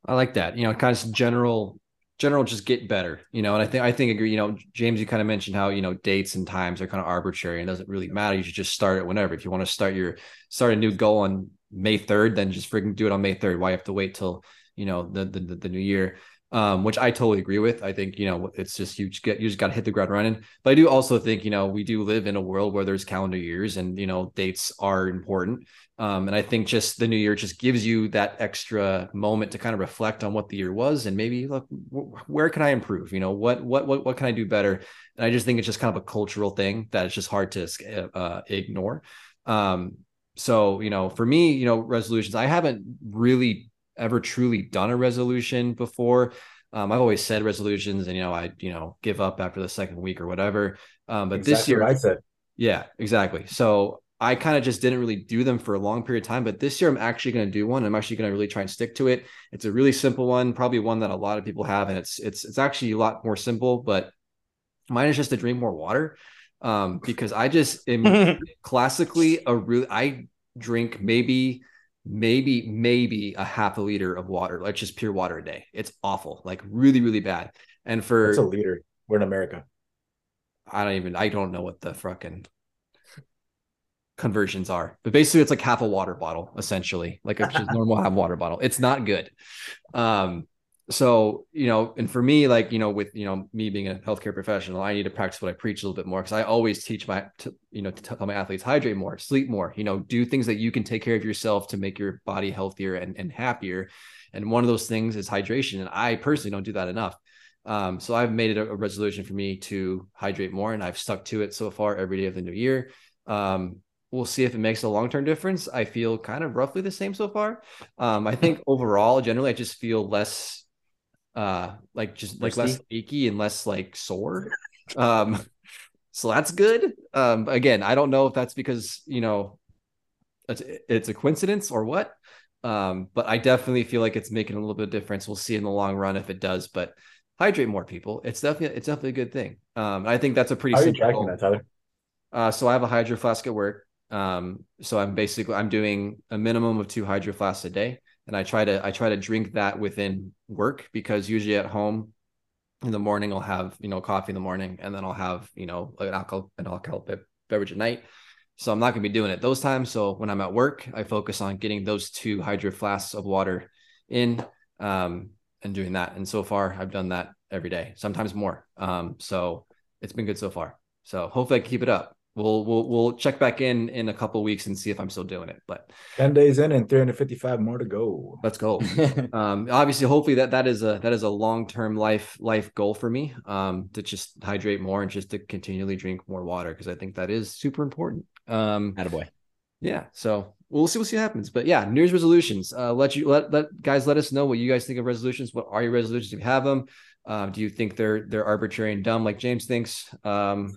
I like that. You know kind of general general just get better you know and i think i think agree you know james you kind of mentioned how you know dates and times are kind of arbitrary and doesn't really matter. You should just start it whenever. If you want to start your start a new goal on may 3rd then just freaking do it on may 3rd why you have to wait till you know the the, the new year um, which I totally agree with. I think you know it's just you just get you just got to hit the ground running. But I do also think you know we do live in a world where there's calendar years and you know dates are important. Um, and I think just the new year just gives you that extra moment to kind of reflect on what the year was and maybe look where can I improve? You know what what what what can I do better? And I just think it's just kind of a cultural thing that it's just hard to uh, ignore. Um, so you know for me you know resolutions I haven't really ever truly done a resolution before. Um, I've always said resolutions, and you know, I you know give up after the second week or whatever. Um, but exactly this year, I said, yeah, exactly. So I kind of just didn't really do them for a long period of time. But this year, I'm actually going to do one. I'm actually going to really try and stick to it. It's a really simple one, probably one that a lot of people have, and it's it's it's actually a lot more simple. But mine is just to drink more water, um, because I just am [LAUGHS] classically a really I drink maybe maybe maybe a half a liter of water, like just pure water a day. It's awful, like really really bad. And for it's a liter. We're in America. I don't even I don't know what the fucking conversions are, but basically it's like half a water bottle essentially, like a [LAUGHS] normal half water bottle. It's not good. Um, so you know and for me like you know with you know me being a healthcare professional i need to practice what i preach a little bit more because i always teach my to, you know to tell my athletes hydrate more sleep more you know do things that you can take care of yourself to make your body healthier and, and happier. And one of those things is hydration and i personally don't do that enough. Um, so i've made it a, a, resolution for me to hydrate more and i've stuck to it so far every day of the new year. Um, we'll see if it makes a long-term difference. I feel kind of roughly the same so far. Um, i think [LAUGHS] overall generally i just feel less uh like just like less achy and less like sore. Um so that's good. Um again i don't know if that's because you know it's, it's a coincidence or what. Um but i definitely feel like it's making a little bit of difference. We'll see in the long run if it does but hydrate more people. It's definitely it's definitely a good thing. Um i think that's a pretty How are you tracking that tyler? Uh so i have a hydro flask at work. Um so i'm basically i'm doing a minimum of two hydro flasks a day and I try to I try to drink that within work because usually at home in the morning I'll have you know coffee in the morning and then I'll have you know an alcohol an alcohol beverage at night. So I'm not going to be doing it those times. So when I'm at work, I focus on getting those two hydro flasks of water in um, and doing that. And so far, I've done that every day, sometimes more. Um, so it's been good so far. So hopefully I can keep it up we'll we'll we'll check back in in a couple weeks and see if I'm still doing it. But 10 days in and 355 more to go. Let's go. [LAUGHS] um obviously hopefully that that is a that is a long-term life life goal for me um to just hydrate more and just to continually drink more water because I think that is super important. Um Attaboy. Yeah, so we'll see we'll see what happens. But yeah, New Year's resolutions. Uh let you let let guys let us know what you guys think of resolutions. What are your resolutions if you have them? Um, do you think they're they're arbitrary and dumb like James thinks? Um,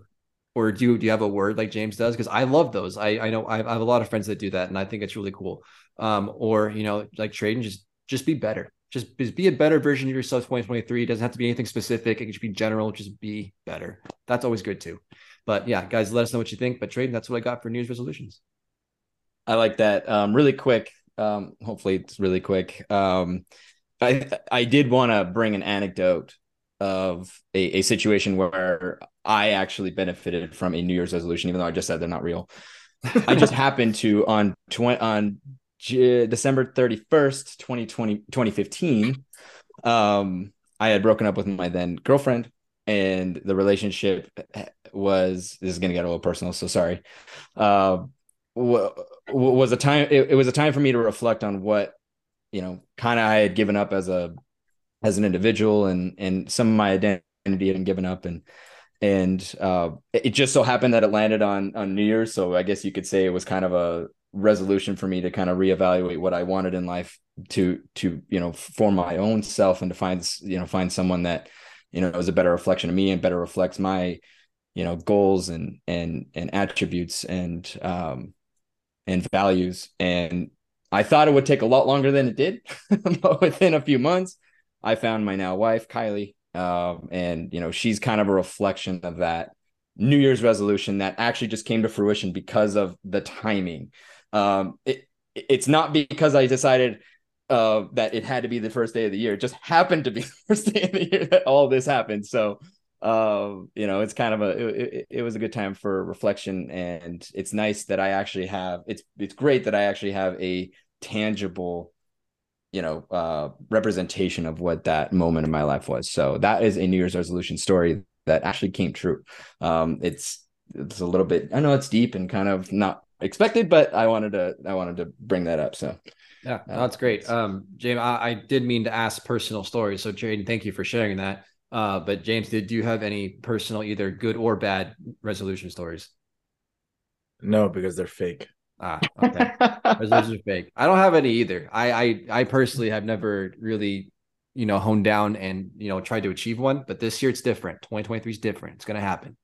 or do you do you have a word like James does? Because I love those. I I know I have, a lot of friends that do that, and I think it's really cool. Um, or you know, like Tradon, just just be better. Just, be a better version of yourself. 2023 it doesn't have to be anything specific. It can just be general. Just be better. That's always good too. But yeah, guys, let us know what you think. But Tradon, that's what I got for New Year's resolutions. I like that. Um, really quick. Um, hopefully it's really quick. Um, I I did want to bring an anecdote of a, a situation where I actually benefited from a New Year's resolution, even though I just said they're not real. I just [LAUGHS] happened to on tw- on J- December 31st, 2020, 2015, um, I had broken up with my then girlfriend, and the relationship was this is gonna get a little personal, so sorry. Uh, was a time it, it was a time for me to reflect on what you know kind of I had given up as a as an individual and and some of my identity had given up and and uh, it just so happened that it landed on on New Year's. So I guess you could say it was kind of a resolution for me to kind of reevaluate what I wanted in life to to you know form my own self and to find you know find someone that you know is a better reflection of me and better reflects my you know goals and and and attributes and um and values and I thought it would take a lot longer than it did [LAUGHS] but within a few months I found my now wife Kylie um and you know she's kind of a reflection of that New Year's resolution that actually just came to fruition because of the timing. Um, it, it's not because I decided uh, that it had to be the first day of the year. It just happened to be [LAUGHS] the first day of the year that all this happened. So, uh, you know, it's kind of a it, it, was a good time for reflection, and it's nice that I actually have it's it's great that I actually have a tangible you know uh representation of what that moment in my life was so that is a new year's resolution story that actually came true. Um, it's it's a little bit I know it's deep and kind of not expected, but I wanted to I wanted to bring that up. So yeah, uh, that's great. Um, James, I, I, did mean to ask personal stories. So Jaden, thank you for sharing that. Uh, but James, did you have any personal, either good or bad resolution stories? No, because they're fake. Ah, okay. resolutions are fake. I don't have any either. I, I I personally have never really you know, honed down and, you know, tried to achieve one. But this year it's different. 2023 is different. It's going to happen.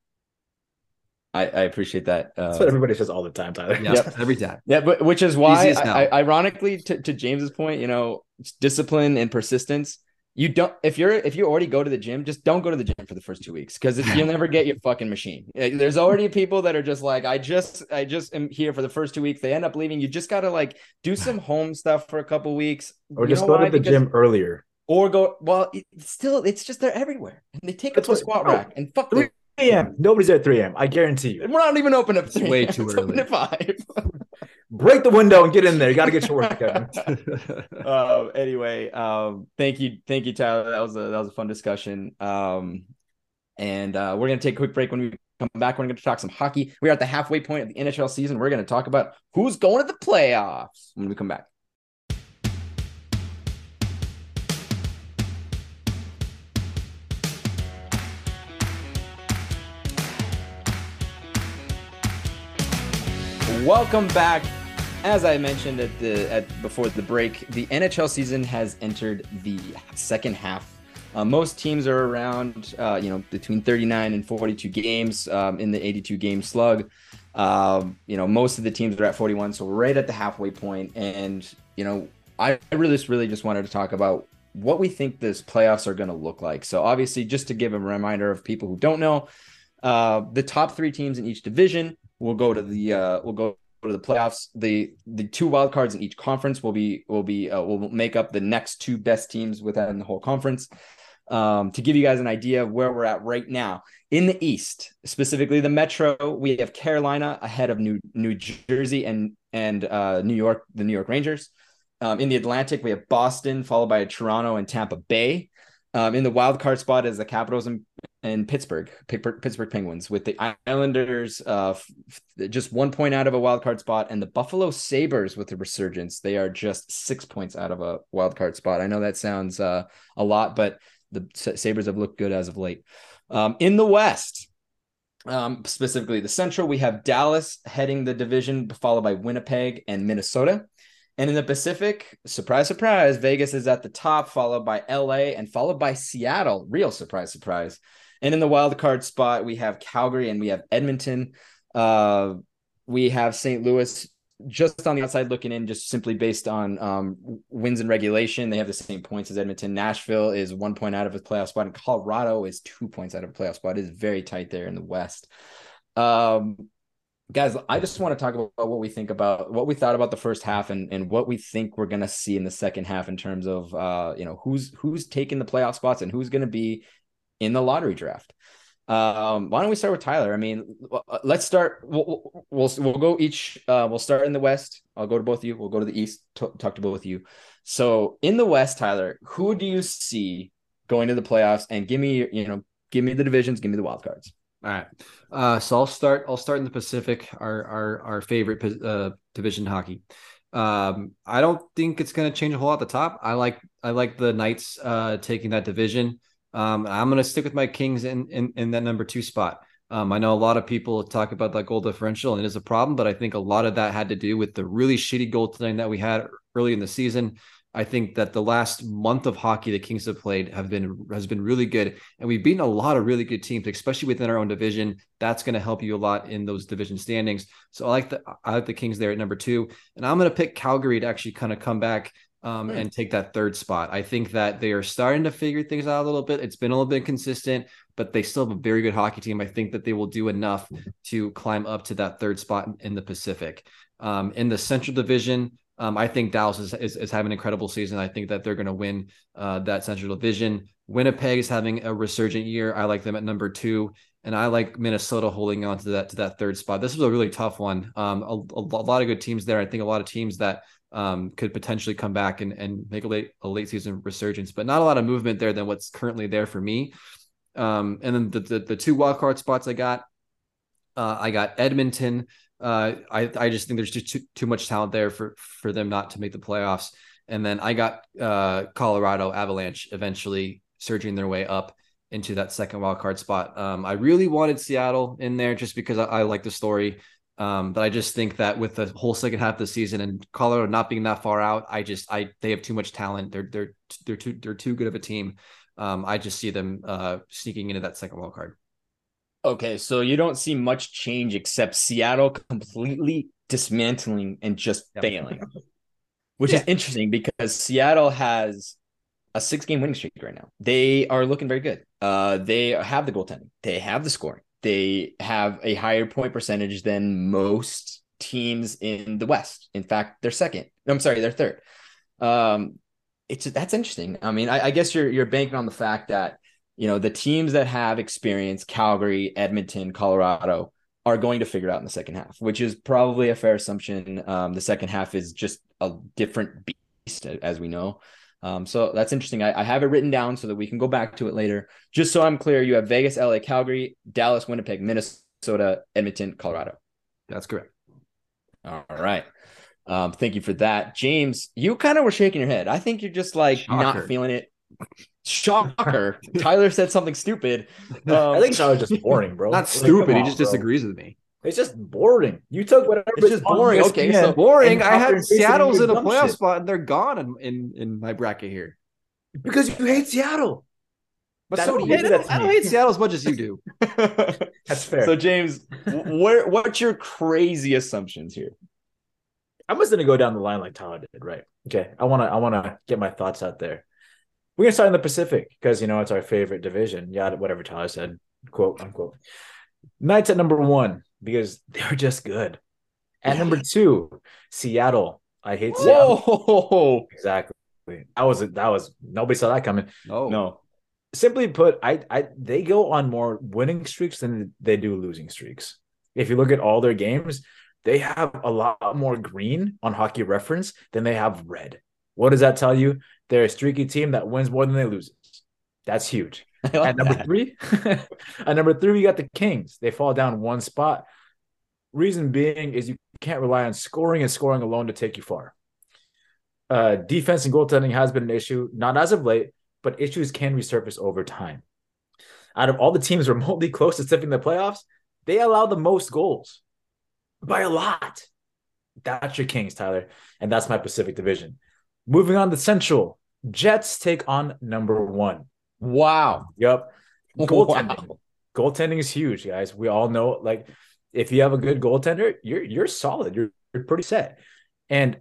I, I appreciate that. Uh, That's what everybody says all the time, Tyler. Yeah, yep. every time. Yeah, but which is why, I, I, ironically, to, to James's point, you know, discipline and persistence. You don't if you're if you already go to the gym, just don't go to the gym for the first two weeks because you'll [LAUGHS] never get your fucking machine. Eh, there's already people that are just like, I just I just am here for the first two weeks. They end up leaving. You just gotta like do some [SIGHS] home stuff for a couple weeks. Or you just go why? to the because, gym earlier or go well it's still it's just they're everywhere and they take That's up a squat rack and fuck 3 a.m nobody's at 3 a.m i guarantee you. We're not even open at 3 way too [LAUGHS] early. at 5 [LAUGHS] break the window and get in there. You got to get your work done. Uh, [LAUGHS] anyway um thank you thank you tyler. That was a that was a fun discussion. Um and uh, we're going to take a quick break when we come back. We're going to talk some hockey. We're at the halfway point of the nhl season. We're going to talk about who's going to the playoffs when we come back Welcome back. As I mentioned at the at before the break, the NHL season has entered the second half. Uh, most teams are around, uh, you know, between 39 and 42 games um, in the 82 game slug. Um, you know, most of the teams are at 41, so we're right at the halfway point. And you know, I really, just really just wanted to talk about what we think this playoffs are going to look like. So obviously, just to give a reminder of people who don't know, uh, the top three teams in each division will go to the uh, will go to the playoffs. The the two wild cards in each conference will be will be uh, will make up the next two best teams within the whole conference. Um, to give you guys an idea of where we're at right now in the East, specifically the Metro, we have Carolina ahead of New New Jersey and and uh, New York, the New York Rangers. Um, in the Atlantic, we have Boston, followed by Toronto and Tampa Bay. Um, in the wild card spot is the Capitals and, and Pittsburgh, Pittsburgh Penguins, with the Islanders uh, just one point out of a wild card spot, and the Buffalo Sabres with the resurgence. They are just six points out of a wild card spot. I know that sounds uh, a lot, but the Sabres have looked good as of late. Um, in the West, um, specifically the Central, we have Dallas heading the division, followed by Winnipeg and Minnesota. And in the Pacific, surprise, surprise, Vegas is at the top, followed by LA and followed by Seattle. Real surprise, surprise. And in the wild card spot, we have Calgary and we have Edmonton. Uh, we have St. Louis just on the outside looking in, just simply based on um, wins and regulation. They have the same points as Edmonton. Nashville is one point out of a playoff spot, and Colorado is two points out of a playoff spot. It is very tight there in the West. Um, guys, I just want to talk about what we think about what we thought about the first half and, and what we think we're gonna see in the second half in terms of uh, you know, who's who's taking the playoff spots and who's gonna be in the lottery draft. Um, why don't we start with Tyler? I mean, uh, let's start. We'll we'll, we'll go each. Uh, we'll start in the West. I'll go to both of you. We'll go to the East. T- talk to both of you. So in the West, Tyler, who do you see going to the playoffs? And give me, you know, give me the divisions. Give me the wild cards. All right. Uh, so I'll start. I'll start in the Pacific, our our our favorite uh, division hockey. Um, I don't think it's going to change a whole lot at the top. I like I like the Knights uh, taking that division. Um, I'm going to stick with my Kings in, in in that number two spot. Um, I know a lot of people talk about that goal differential and it is a problem, but I think a lot of that had to do with the really shitty goal goaltending that we had early in the season. I think that the last month of hockey the Kings have played have been has been really good, and we've beaten a lot of really good teams, especially within our own division. That's going to help you a lot in those division standings. So I like the I like the Kings there at number two, and I'm going to pick Calgary to actually kind of come back um, hmm. and take that third spot. I think that they are starting to figure things out a little bit. It's been a little bit consistent, but they still have a very good hockey team. I think that they will do enough to climb up to that third spot in the Pacific. Um, in the Central Division, um, I think Dallas is, is, is, having an incredible season. I think that they're going to win uh, that Central Division. Winnipeg is having a resurgent year. I like them at number two, and I like Minnesota holding on to that to that third spot. This was a really tough one. Um, a, a, lot of good teams there. I think a lot of teams that um, could potentially come back and, and make a late a late season resurgence, but not a lot of movement there than what's currently there for me. Um, and then the, the the two wild card spots I got, uh, I got Edmonton. Uh, I I just think there's just too, too much talent there for for them not to make the playoffs. And then I got uh, Colorado Avalanche eventually surging their way up into that second wild card spot. Um, I really wanted Seattle in there just because I, I like the story. Um, but I just think that with the whole second half of the season and Colorado not being that far out, I just I they have too much talent. They're they're they're too they're too good of a team. Um, I just see them uh, sneaking into that second wild card. Okay, so you don't see much change except Seattle completely dismantling and just yep. failing, [LAUGHS] which yeah. is interesting because Seattle has a six game winning streak right now. They are looking very good. Uh, they have the goaltending, they have the scoring, they have a higher point percentage than most teams in the West. In fact, they're second. I'm sorry, they're third. Um, it's that's interesting. I mean, I, I guess you're you're banking on the fact that you know, the teams that have experience, Calgary, Edmonton, Colorado, are going to figure it out in the second half, which is probably a fair assumption. Um, the second half is just a different beast, as we know. Um, so that's interesting. I, I, have it written down so that we can go back to it later. Just so I'm clear, you have Vegas, LA, Calgary, Dallas, Winnipeg, Minnesota, Edmonton, Colorado. That's correct. All right. Um, thank you for that. James, you kind of were shaking your head. I think you're just like Shocker. not feeling it. Shocker. [LAUGHS] Tyler said something stupid. Um, I think Tyler's just boring, bro. [LAUGHS] Not stupid. he just bro. disagrees with me. It's just boring. You took whatever. It's just boring. Okay, so boring. I had Seattle's in a playoff shit. spot and they're gone in, in, in my bracket here because you hate Seattle. But so do you. I don't, I don't hate Seattle as much as you do. [LAUGHS] That's fair. So James, where what's your crazy assumptions here? I'm just gonna go down the line like Tyler did, right? Okay. I wanna I wanna get my thoughts out there. We're gonna start in the Pacific because you know it's our favorite division. Yeah, whatever Tyler said, quote unquote. Knights at number one because [LAUGHS] they're just good. At number two, Seattle. I hate Seattle. Whoa. Exactly. That was that was nobody saw that coming. No, no. Simply put, I I they go on more winning streaks than they do losing streaks. If you look at all their games, they have a lot more green on hockey reference than they have red. What does that tell you? They're a streaky team that wins more than they loses. That's huge. [LAUGHS] At number that. three, [LAUGHS] at number three, we got the Kings. They fall down one spot. Reason being is you can't rely on scoring and scoring alone to take you far. Uh, defense and goaltending has been an issue, not as of late, but issues can resurface over time. Out of all the teams [LAUGHS] remotely close to tipping the playoffs, they allow the most goals by a lot. That's your Kings, Tyler. And that's my Pacific Division. Moving on to Central, Jets take on number one. Wow. Yep. Goaltending. Wow. Goaltending is huge, guys. We all know, like, if you have a good goaltender, you're you're solid. You're you're pretty set. And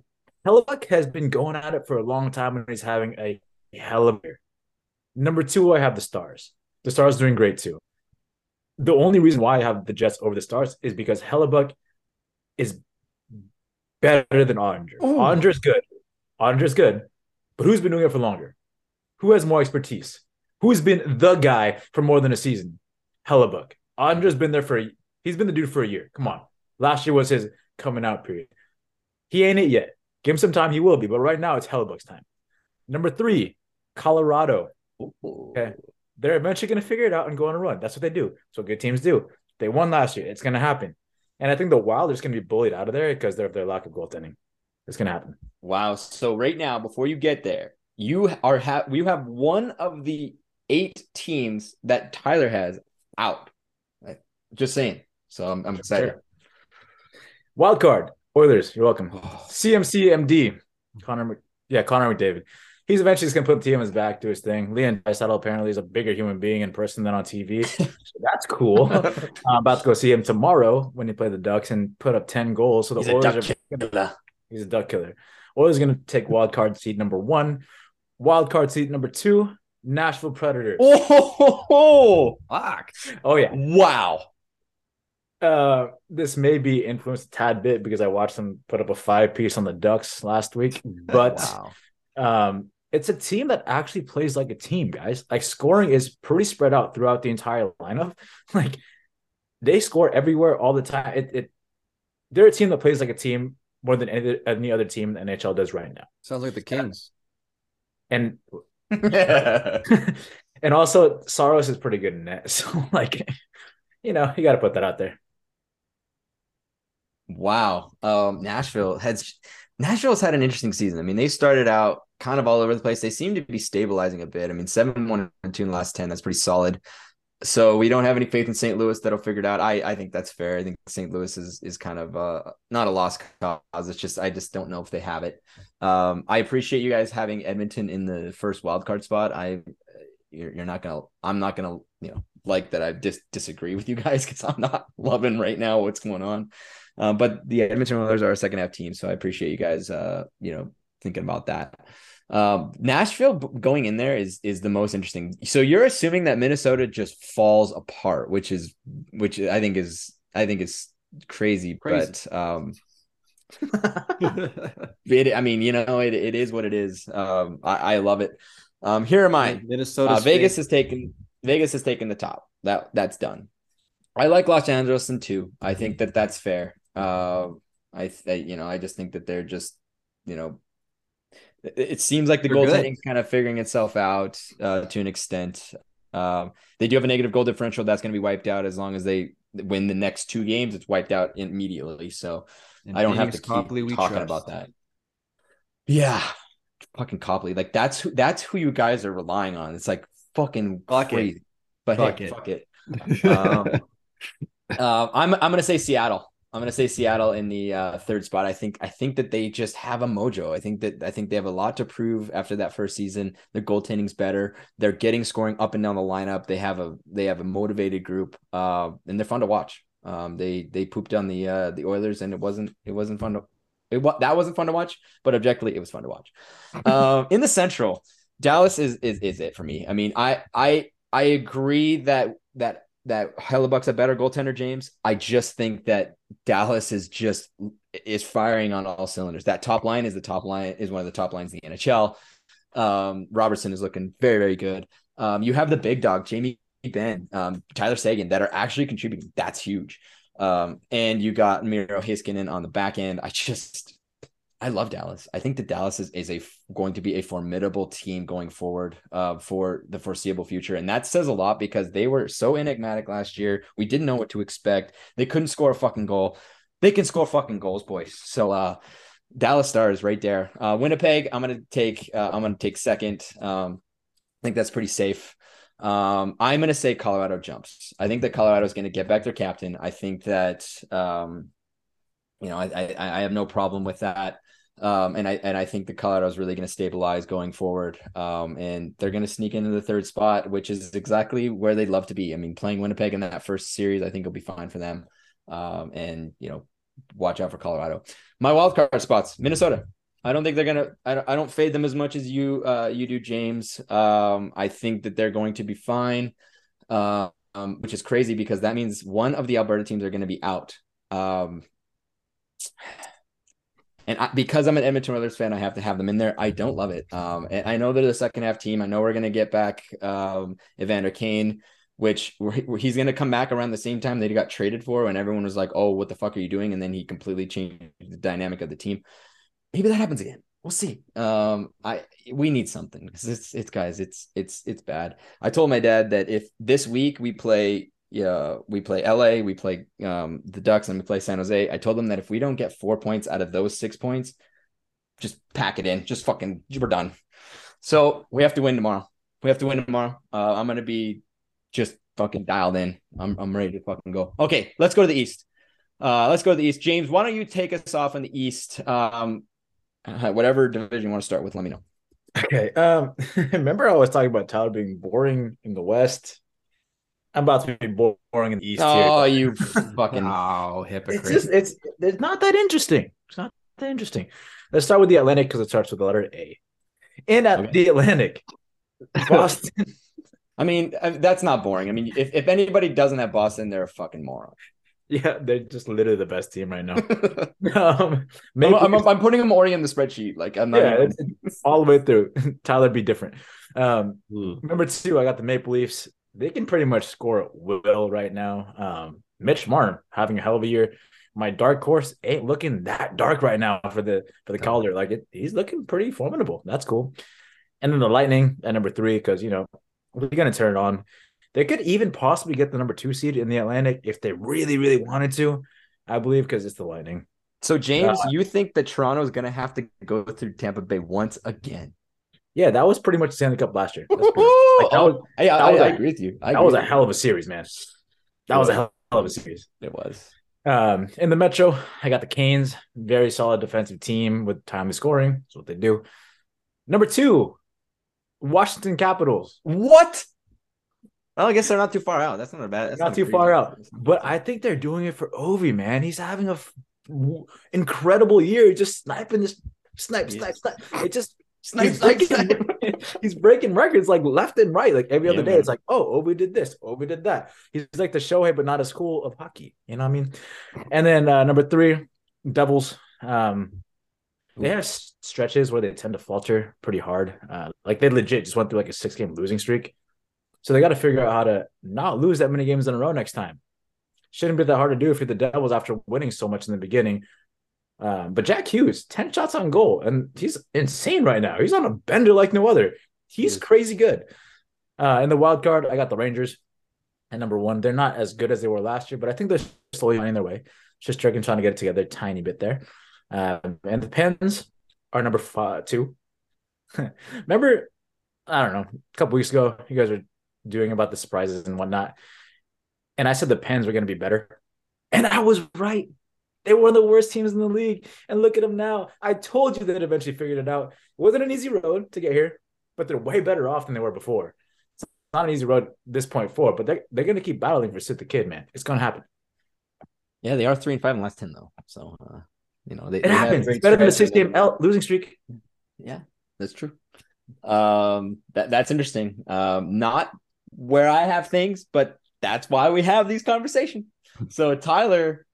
Hellebuyck has been going at it for a long time, and he's having a hell of a year. Number two, I have the Stars. The Stars doing great too. The only reason why I have the Jets over the Stars is because Hellebuyck is better than Andre. Is good. Oettinger's good, but who's been doing it for longer? Who has more expertise? Who's been the guy for more than a season? Hellebuyck. Oettinger's been there for a, he's been the dude for a year. Come on. Last year was his coming out period. He ain't it yet. Give him some time, he will be. But right now, it's Hellebuyck's time. Number three, Colorado. Okay. They're eventually going to figure it out and go on a run. That's what they do. That's what good teams do. They won last year. It's going to happen. And I think the Wild are just to be bullied out of there because of their lack of goaltending. It's going to happen. Wow. So right now, before you get there, you are have you have one of the eight teams that Tyler has out. Just saying. So I'm, I'm excited. Sure. Wild card Oilers. You're welcome. Oh. CMC MD Connor. Yeah, Connor McDavid. He's eventually just gonna put the team on his back, do his thing. Leon Draisaitl apparently is a bigger human being in person than on TV. [LAUGHS] so that's cool. [LAUGHS] I'm about to go see him tomorrow when they play the Ducks and put up ten goals. So the He's a Oilers are. He's a duck killer. Oilers going to take wild card seat number one. Wild card seat number two, Nashville Predators. Oh, Fuck. Oh, yeah. wow. Uh, this may be influenced a tad bit because I watched them put up a five piece on the Ducks last week, but Wow. um, it's a team that actually plays like a team, guys. Like scoring is pretty spread out throughout the entire lineup. [LAUGHS] Like they score everywhere all the time. It, it they're a team that plays like a team more than any, any other team the NHL does right now. Sounds like the Kings. And [LAUGHS] and also Saros is pretty good in net. [LAUGHS] So like, you know, you got to put that out there. Wow. Um, Nashville has Nashville's had an interesting season. I mean, they started out kind of all over the place. They seem to be stabilizing a bit. I mean, seven, one, and two in the last 10. That's pretty solid. So we don't have any faith in St. Louis that'll figure it out. I, I think that's fair. I think St. Louis is is kind of uh not a lost cause. It's just I just don't know if they have it. Um, I appreciate you guys having Edmonton in the first wild card spot. I you're, you're not gonna I'm not gonna you know like that I just disagree with you guys [LAUGHS] because I'm not loving right now what's going on. Um, but the Edmonton Oilers are a second half team, so I appreciate you guys uh you know thinking about that. Um, Nashville going in there is is the most interesting. So you're assuming that Minnesota just falls apart, which is which I think is I think is crazy, Crazy. but um [LAUGHS] [LAUGHS] it, I mean, you know, it, it is what it is. Um I, I love it. Um here are mine. Minnesota. Uh, Vegas has taken Vegas has taken the top. That that's done. I like Los Angeles in two. I think that that's fair. Uh, I, I you know I just think that they're just you know it, seems like the goaltending's kind of figuring itself out uh, to an extent. Um, they do have a negative goal differential that's going to be wiped out as long as they win the next two games. It's wiped out immediately. So I don't have to keep Copley, talking about that. Yeah, fucking Copley. Like that's who that's who you guys are relying on. It's like fucking Fuck it. But Fuck hey, it. fuck it. [LAUGHS] Um, uh, I'm I'm gonna say Seattle. I'm gonna say Seattle in the uh, third spot. I think I think that they just have a mojo. I think that I think they have a lot to prove after that first season. Their goaltending's better. They're getting scoring up and down the lineup. They have a they have a motivated group, uh, and they're fun to watch. Um, they they pooped on the uh, the Oilers, and it wasn't it wasn't fun to it that wasn't fun to watch, but objectively it was fun to watch. [LAUGHS] Um, in the Central, Dallas is is is it for me. I mean, I I I agree that that that Hellebuyck's a better goaltender, James. I just think that Dallas is just is firing on all cylinders. That top line is the top line is one of the top lines in the NHL. Um, Robertson is looking very very good. Um, you have the big dog, Jamie Benn, um, Tyler Seguin, that are actually contributing. That's huge. Um, and you got Miro Heiskanen on the back end. I just I love Dallas. I think that Dallas is, is a going to be a formidable team going forward uh, for the foreseeable future, and that says a lot because they were so enigmatic last year. We didn't know what to expect. They couldn't score a fucking goal. They can score fucking goals, boys. So uh, Dallas Stars right there. Uh, Winnipeg, I'm gonna take. Uh, I'm gonna take second. Um, I think that's pretty safe. Um, I'm gonna say Colorado jumps. I think that Colorado is gonna get back their captain. I think that um, you know, I, I I have no problem with that. Um, and I and I think the Colorado is really going to stabilize going forward. Um, and they're going to sneak into the third spot, which is exactly where they'd love to be. I mean, playing Winnipeg in that first series, I think will be fine for them. Um, and you know, watch out for Colorado. My wild card spots: Minnesota. I don't think they're gonna. I don't, I don't fade them as much as you uh, you do, James. Um, I think that they're going to be fine. Uh, um, which is crazy because that means one of the Alberta teams are going to be out. And I, because I'm an Edmonton Oilers fan, I have to have them in there. I don't love it. Um, and I know they're the second half team. I know we're going to get back um, Evander Kane, which he's going to come back around the same time that he got traded for, when everyone was like, "Oh, what the fuck are you doing?" And then he completely changed the dynamic of the team. Maybe that happens again. We'll see. Um, I we need something because it's it's guys, it's it's it's bad. I told my dad that if this week we play yeah, we play LA, we play um, the Ducks, and we play San Jose. I told them that if we don't get four points out of those six points, just pack it in. Just fucking, we're done. So we have to win tomorrow. We have to win tomorrow. Uh, I'm gonna be just fucking dialed in. I'm I'm ready to fucking go. Okay, let's go to the East. Uh, let's go to the East. James, why don't you take us off in the East? Um, uh, whatever division you want to start with, let me know. Okay. Um, [LAUGHS] remember I was talking about Tyler being boring in the West. I'm about to be boring in the East. Oh, here. you [LAUGHS] fucking Oh, hypocrite. It's just it's it's not that interesting. It's not that interesting. Let's start with the Atlantic because it starts with the letter A. In at Okay. the Atlantic, [LAUGHS] Boston. I mean, uh, that's not boring. I mean, if, if anybody doesn't have Boston, they're a fucking moron. yeah, they're just literally the best team right now. [LAUGHS] I'm, um, maybe I'm, I'm putting them already in the spreadsheet. Like I'm not. yeah, even- all the way through. Tyler be different. Um, Number two, I got the Maple Leafs. They can pretty much score at will right now. Um, Mitch Marner having a hell of a year. My dark horse ain't looking that dark right now for the for the Calder. Like it, he's looking pretty formidable. That's cool. And then the Lightning at number three, because you know we're gonna turn it on. They could even possibly get the number two seed in the Atlantic if they really, really wanted to. I believe because it's the Lightning. so James, Uh, you think that Toronto is gonna have to go through Tampa Bay once again? Yeah, that was pretty much the Stanley Cup last year. Like, that was- [LAUGHS] I, I, that was I a- agree with you. I that was a hell of a series, man. That was a hell of a series. It was. Um, in the Metro, I got the Canes, very solid defensive team with timely scoring. That's what they do. Number two, Washington Capitals. What? Well, I guess they're not too far out. That's not a bad. That's Not too far out, but. I think they're doing it for Ovi, man. He's having a f- incredible year, just sniping this snipe, Yeah. snipe, snipe. It just he's breaking, [LAUGHS] he's breaking records like left and right. Like every Yeah, other day, man. it's like, oh, Ovi did this, Ovi did that. He's like the Shohei, but not as cool of hockey. You know what I mean? And then uh, number three, Devils. Um, they have stretches where they tend to falter pretty hard. Uh, like they legit just went through like a six game losing streak. So they got to figure out how to not lose that many games in a row next time. Shouldn't be that hard to do if you're the Devils after winning so much in the beginning. Um, but Jack Hughes, 10 shots on goal, and he's insane right now. He's on a bender like no other. He's crazy good. Uh, in the wild card, I got the Rangers at number one. They're not as good as they were last year, but I think they're slowly finding their way. Just trying to get it together a tiny bit there. Um, and the Pens are number five, two. [LAUGHS] Remember, I don't know, a couple weeks ago, you guys were doing about the surprises and whatnot. And I said the Pens were going to be better. And I was right. They were one of the worst teams in the league. And look at them now. I told you they'd eventually figured it out. It wasn't an easy road to get here, but they're way better off than they were before. It's not an easy road this point forward, but they're, they're going to keep battling for Sid the Kid, man. It's going to happen. Yeah, they are three and five in the last ten though. So uh, you know they, It they happens. It's better than a six game L- losing streak. Yeah, that's true. Um, that that's interesting. Um, not where I have things, but that's why we have these conversations. So Tyler,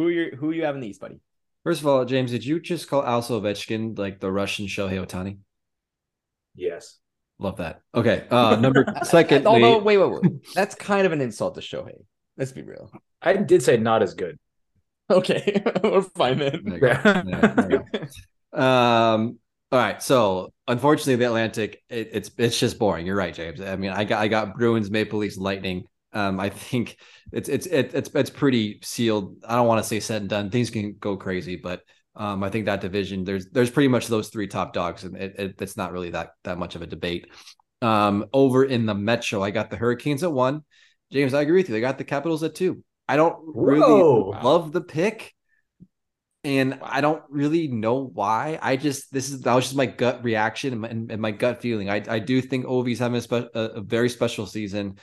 who you who you have in the East, buddy? First of all, James, did you just call Al Ovechkin like the Russian Shohei Ohtani? Yes. Love that. Okay. Uh number [LAUGHS] second. Although, wait, wait, wait, that's kind of an insult to Shohei. Let's be real. I did say not as good. Okay, [LAUGHS] we're fine then. [LAUGHS] Um. All right. So unfortunately, the Atlantic, it, it's it's just boring. You're right, James. I mean, I got I got Bruins, Maple Leafs, Lightning. Um, I think it's it's it's it's pretty sealed. I don't want to say said and done. Things can go crazy, but um, I think that division there's there's pretty much those three top dogs, and it, it, it's not really that that much of a debate. Um, over in the Metro, I got the Hurricanes at one. James, I agree with you. They got the Capitals at two. I don't really Whoa. love the pick, and I don't really know why. I just this is that was just my gut reaction and my, and, my gut feeling. I I do think Ovi's having a, spe- a, a very special season.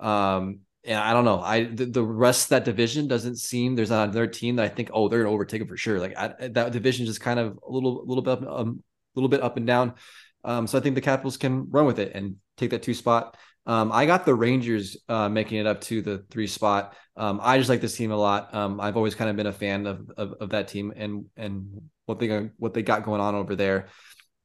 Um, and I don't know. I the, the rest of that division doesn't seem there's not another team that I think oh they're gonna overtake it for sure. Like I, that division just kind of a little little bit up, um little bit up and down. Um, so I think the Capitals can run with it and take that two spot. Um, I got the Rangers uh, making it up to the three spot. Um, I just like this team a lot. Um, I've always kind of been a fan of, of of that team and and what they what they got going on over there.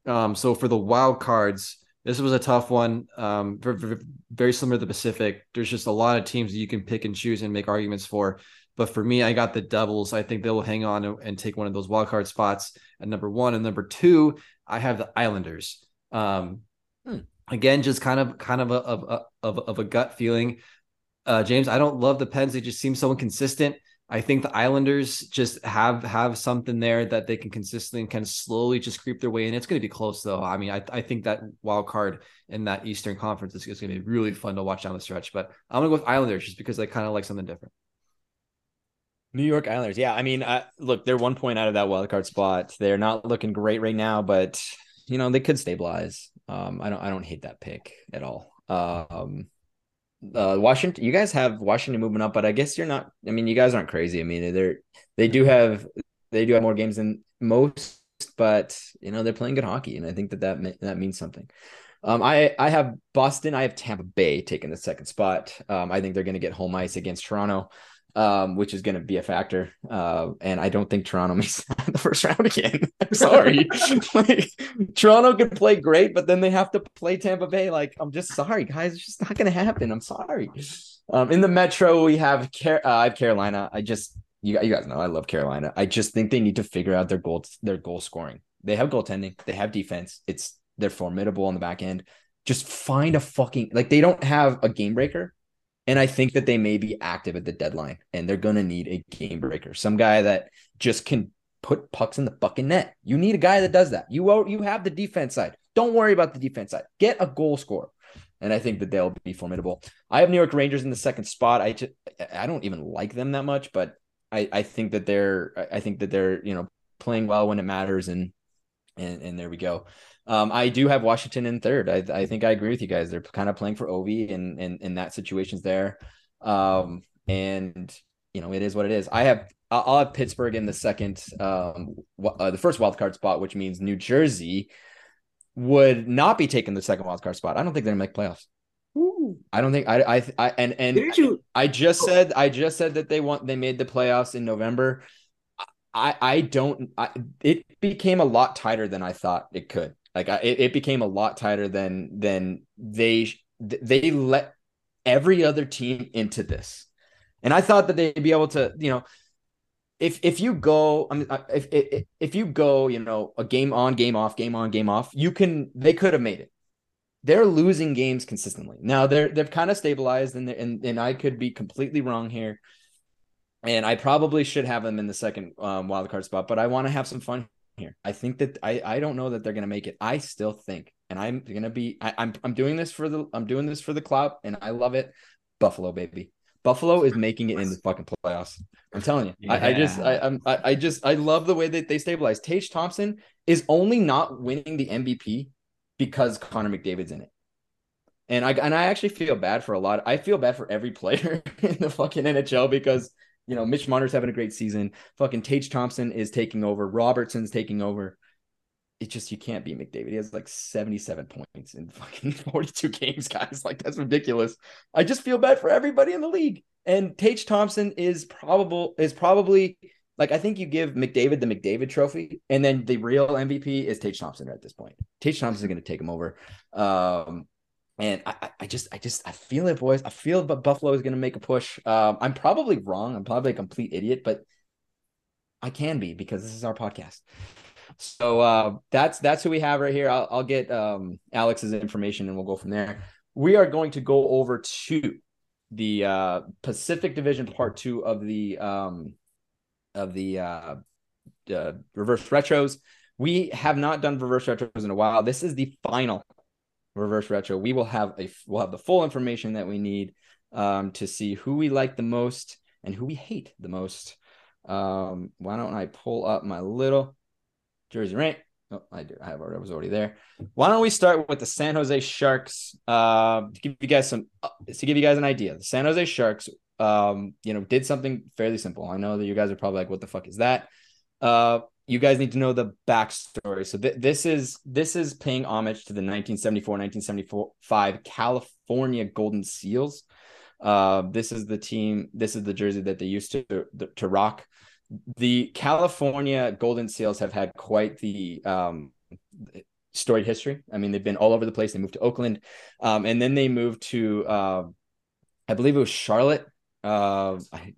Um, so for the wild cards, this was a tough one. Um, very, very, similar to the Pacific. There's just a lot of teams that you can pick and choose and make arguments for. But for me, I got the Devils. I think they will hang on and, take one of those wild card spots at number one. And number two, I have the Islanders. Um, Hmm. Again, just kind of kind of a of, of, of a gut feeling. Uh, James, I don't love the Pens. They just seem so inconsistent. I think the Islanders just have have something there that they can consistently kind of slowly just creep their way in. It's going to be close though. I mean, I, I think that wild card in that Eastern Conference is, is going to be really fun to watch down the stretch. But I'm going to go with Islanders just because I kind of like something different. New York Islanders. Yeah, I mean, look, they're one point out of that wild card spot. They're not looking great right now, but you know they could stabilize. Um, I don't, I don't hate that pick at all. Um, uh, Washington, you guys have Washington moving up, but I guess you're not. I mean, you guys aren't crazy. I mean, they're they do have they do have more games than most, but you know they're playing good hockey, and I think that that that means something. Um, I I have Boston. I have Tampa Bay taking the second spot. Um, I think they're going to get home ice against Toronto um, which is going to be a factor. Uh, and I don't think Toronto [LAUGHS] makes the first round again. I'm [LAUGHS] [LAUGHS] sorry. like Toronto can play great, but then they have to play Tampa Bay. Like, I'm just sorry, guys. It's just not going to happen. I'm sorry. Um, in the Metro, we have Car- uh, I have Carolina. I just you, you guys know I love Carolina. I just think they need to figure out their goal their goal scoring. They have goaltending. They have defense. It's they're formidable on the back end. Just find a fucking like they don't have a game breaker and I think that they may be active at the deadline and they're going to need a game breaker, some guy that just can put pucks in the fucking net. You need a guy that does that. You you have the defense side. Don't worry about the defense side. Get a goal scorer. And I think that they'll be formidable. I have New York Rangers in the second spot. I just, I don't even like them that much, but I, I think that they're I think that they're you know playing well when it matters and and and there we go. Um, I do have Washington in third. I, I think I agree with you guys. They're kind of playing for Ovi and and and that situation's there. Um, and you know it is what it is. I have I'll have Pittsburgh in the second, um, uh, the first wild card spot, which means New Jersey would not be taking the second wild card spot. I don't think they're gonna make playoffs. Ooh. I don't think I I, I and and you... I, I just said I just said that they want they made the playoffs in November. I I don't I, it became a lot tighter than I thought it could. Like I, it, it became a lot tighter than than they they let every other team into this, and I thought that they'd be able to, you know, if if you go, I mean, if if, if you go, you know, a game on, game off, game on, game off, you can. They could have made it. They're losing games consistently. Now they're they've kind of stabilized, and and and I could be completely wrong here. And I probably should have them in the second um, wild card spot, but I want to have some fun here. I think that I I don't know that they're gonna make it. I still think, and I'm gonna be I, I'm I'm doing this for the I'm doing this for the clout, and I love it. Buffalo, baby. Buffalo is making it in the fucking playoffs. I'm telling you. Yeah. I, I, just I I'm I, I just I love the way that they stabilize. Tage Thompson is only not winning the MVP because Connor McDavid's in it. And I and I actually feel bad for a lot. I feel bad for every player [LAUGHS] in the fucking NHL because you know, Mitch Marner's having a great season. Fucking Tage Thompson is taking over. Robertson's taking over. It's just you can't beat McDavid. He has like 77 points in fucking [LAUGHS] 42 games, guys. Like that's ridiculous. I just feel bad for everybody in the league. And Tage Thompson is probable is probably like I think you give McDavid the McDavid trophy, and then the real MVP is Tage Thompson at this point. Tage Thompson is going to take him over. Um, and I, I just, I just, I feel it, boys. I feel that Buffalo is going to make a push. Um, I'm probably wrong. I'm probably a complete idiot, but I can be because this is our podcast. So uh, that's that's who we have right here. I'll, I'll get um, Alex's information and we'll go from there. We are going to go over to the uh, Pacific Division Part Two of the um, of the uh, reverse retros. We have not done reverse retros in a while. This is the final reverse retro, we will have a we'll have the full information that we need um, to see who we like the most and who we hate the most. Um, why don't I pull up my little jersey rank? Oh, I do. I have I was already there. Why don't we start with the San Jose Sharks? Uh, to give you guys some uh, to give you guys an idea, the San Jose Sharks, um, you know, did something fairly simple. I know that you guys are probably like, "What the fuck is that?" Uh, you guys need to know the backstory. So th- this is this is paying homage to the 1974-1975 California Golden Seals. Uh, this is the team. This is the jersey that they used to to rock. The California Golden Seals have had quite the um, storied history. I mean, they've been all over the place. They moved to Oakland, um, and then they moved to, uh, I believe it was Charlotte. Uh, I,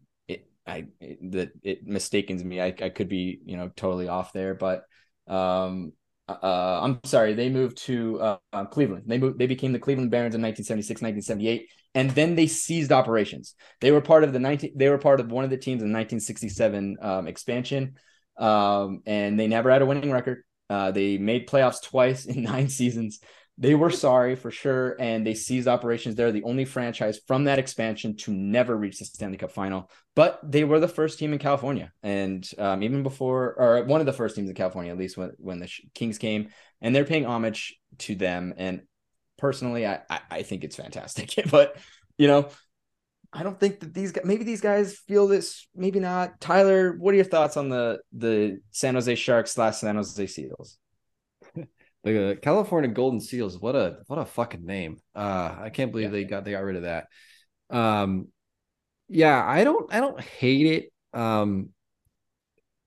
I that it mistakens me. I, I could be you know totally off there, but um, uh, I'm sorry. They moved to uh, uh, Cleveland. They moved. They became the Cleveland Barons in 1976, 1978, and then they ceased operations. They were part of the 19 they were part of one of the teams in 1967 um, expansion. Um, and they never had a winning record. Uh, they made playoffs twice [LAUGHS] in nine seasons. They were sorry for sure, and they seized operations. They're the only franchise from that expansion to never reach the Stanley Cup final, but they were the first team in California, and um, even before, or one of the first teams in California, at least when when the Kings came, and they're paying homage to them. And personally, I I, I think it's fantastic, [LAUGHS] but you know, I don't think that these guys, maybe these guys feel this, maybe not. Tyler, what are your thoughts on the the San Jose Sharks slash San Jose Seals? The uh, California Golden Seals. What a what a fucking name. Uh, I can't believe yeah. they got they got rid of that. Um, yeah, I don't I don't hate it. Um,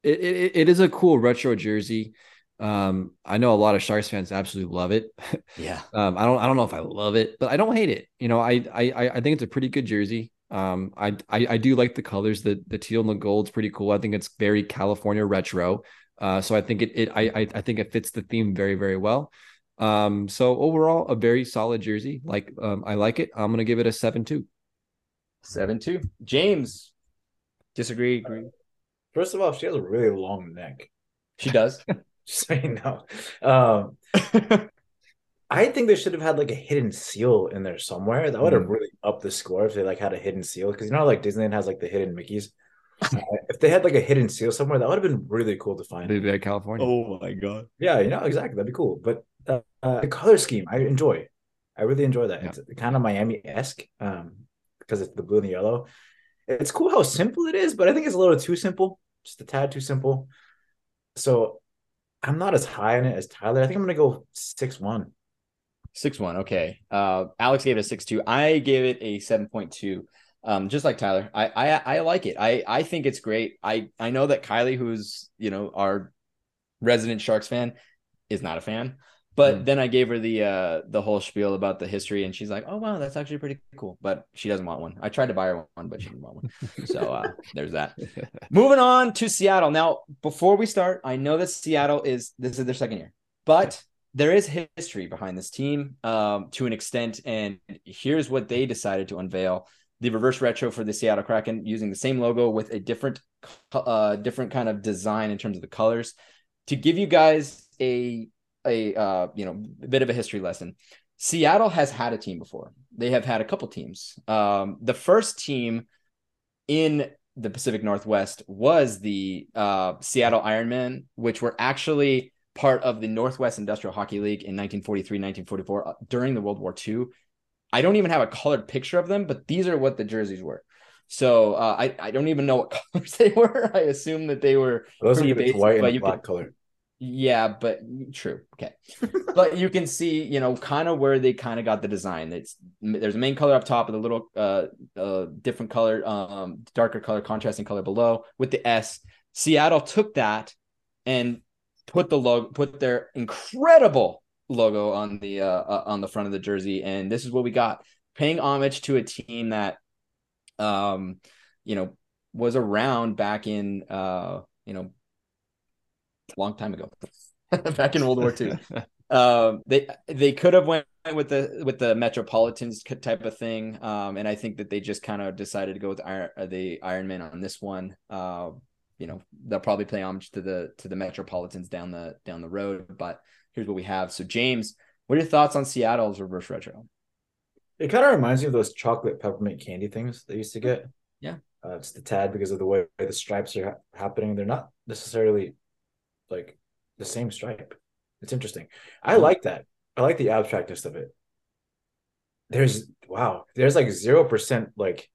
it it, it is a cool retro jersey. Um, I know a lot of Sharks fans absolutely love it. Yeah. [LAUGHS] um, I don't I don't know if I love it, but I don't hate it. You know, I I I think it's a pretty good jersey. Um, I, I I do like the colors. The the teal and the gold's pretty cool. I think it's very California retro. Uh, so I think it, it I, I think it fits the theme very, very well. Um, so overall, a very solid jersey. Like um, I like it. I'm gonna give it a seven two. Seven two. James, disagree? Agree. First of all, she has a really long neck. She does. [LAUGHS] Just so you know. Um, I think they should have had like a hidden seal in there somewhere. That would have mm. really upped the score if they like had a hidden seal. Because you know, like Disneyland has like the hidden Mickey's. [LAUGHS] if they had like a hidden seal somewhere, that would have been really cool to find. Maybe at California. Oh my god. Yeah, you know exactly. That'd be cool. But uh, uh, the color scheme, I enjoy. I really enjoy that. Yeah. It's kind of Miami esque um, because it's the blue and the yellow. It's cool how simple it is, but I think it's a little too simple, just a tad too simple. So I'm not as high on it as Tyler. I think I'm gonna go six one. Six one. Okay. Uh, Alex gave it a six two. I gave it a seven point two um, just like Tyler, I, I I like it. I I think it's great. I I know that Kylie, who's you know our resident Sharks fan, is not a fan. But mm. then I gave her the uh the whole spiel about the history, and she's like, "Oh wow, that's actually pretty cool." But she doesn't want one. I tried to buy her one, but she didn't want one. So uh, [LAUGHS] there's that. Moving on to Seattle. Now, before we start, I know that Seattle is this is their second year, but there is history behind this team um, to an extent, and here's what they decided to unveil the reverse retro for the Seattle Kraken using the same logo with a different uh different kind of design in terms of the colors to give you guys a a uh you know a bit of a history lesson. Seattle has had a team before. They have had a couple teams. Um the first team in the Pacific Northwest was the uh Seattle Ironmen which were actually part of the Northwest Industrial Hockey League in 1943 1944 uh, during the World War II I don't even have a colored picture of them, but these are what the jerseys were. So uh, I I don't even know what [LAUGHS] colors they were. I assume that they were those are basic, white and black can, color. Yeah, but true. Okay, [LAUGHS] but you can see, you know, kind of where they kind of got the design. It's there's a main color up top with a little uh, uh different color, um, darker color, contrasting color below with the S. Seattle took that and put the logo, put their incredible logo on the uh, uh, on the front of the jersey, and this is what we got, paying homage to a team that, um, you know, was around back in uh, you know, a long time ago, [LAUGHS] back in World War II. [LAUGHS] um, they they could have went with the with the Metropolitans type of thing, um, and I think that they just kind of decided to go with Iron, uh, the Iron Man on this one. Uh, you know, they'll probably play homage to the to the Metropolitans down the down the road, but here's what we have. So, James, what are your thoughts on Seattle's reverse retro? It kind of reminds me of those chocolate peppermint candy things they used to get. Yeah. Uh, it's the tad because of the way the stripes are ha- happening. They're not necessarily like the same stripe. It's interesting. I mm-hmm. like that. I like the abstractness of it. There's wow, there's like zero percent like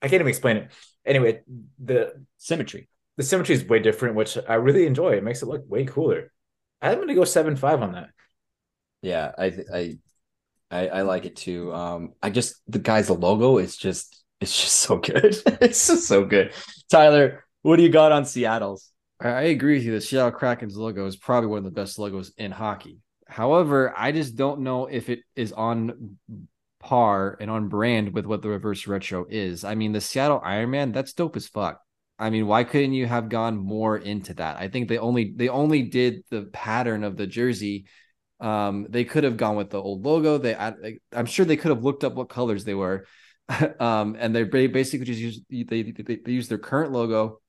I can't even explain it. Anyway, the symmetry. The symmetry is way different, which I really enjoy. It makes it look way cooler. I'm gonna go seven five on that. Yeah, I I I, I like it too. Um, I just the guy's logo is just it's just so good. [LAUGHS] it's just so good. Tyler, what do you got on Seattle's? I agree with you. The Seattle Kraken's logo is probably one of the best logos in hockey. However, I just don't know if it is on par and on brand with what the reverse retro is. I mean, the Seattle Ironmen, that's dope as fuck. I mean, why couldn't you have gone more into that? I think they only they only did the pattern of the jersey Um, they could have gone with the old logo. They, I, I'm sure they could have looked up what colors they were, [LAUGHS] um, and they basically just use they, they they use their current logo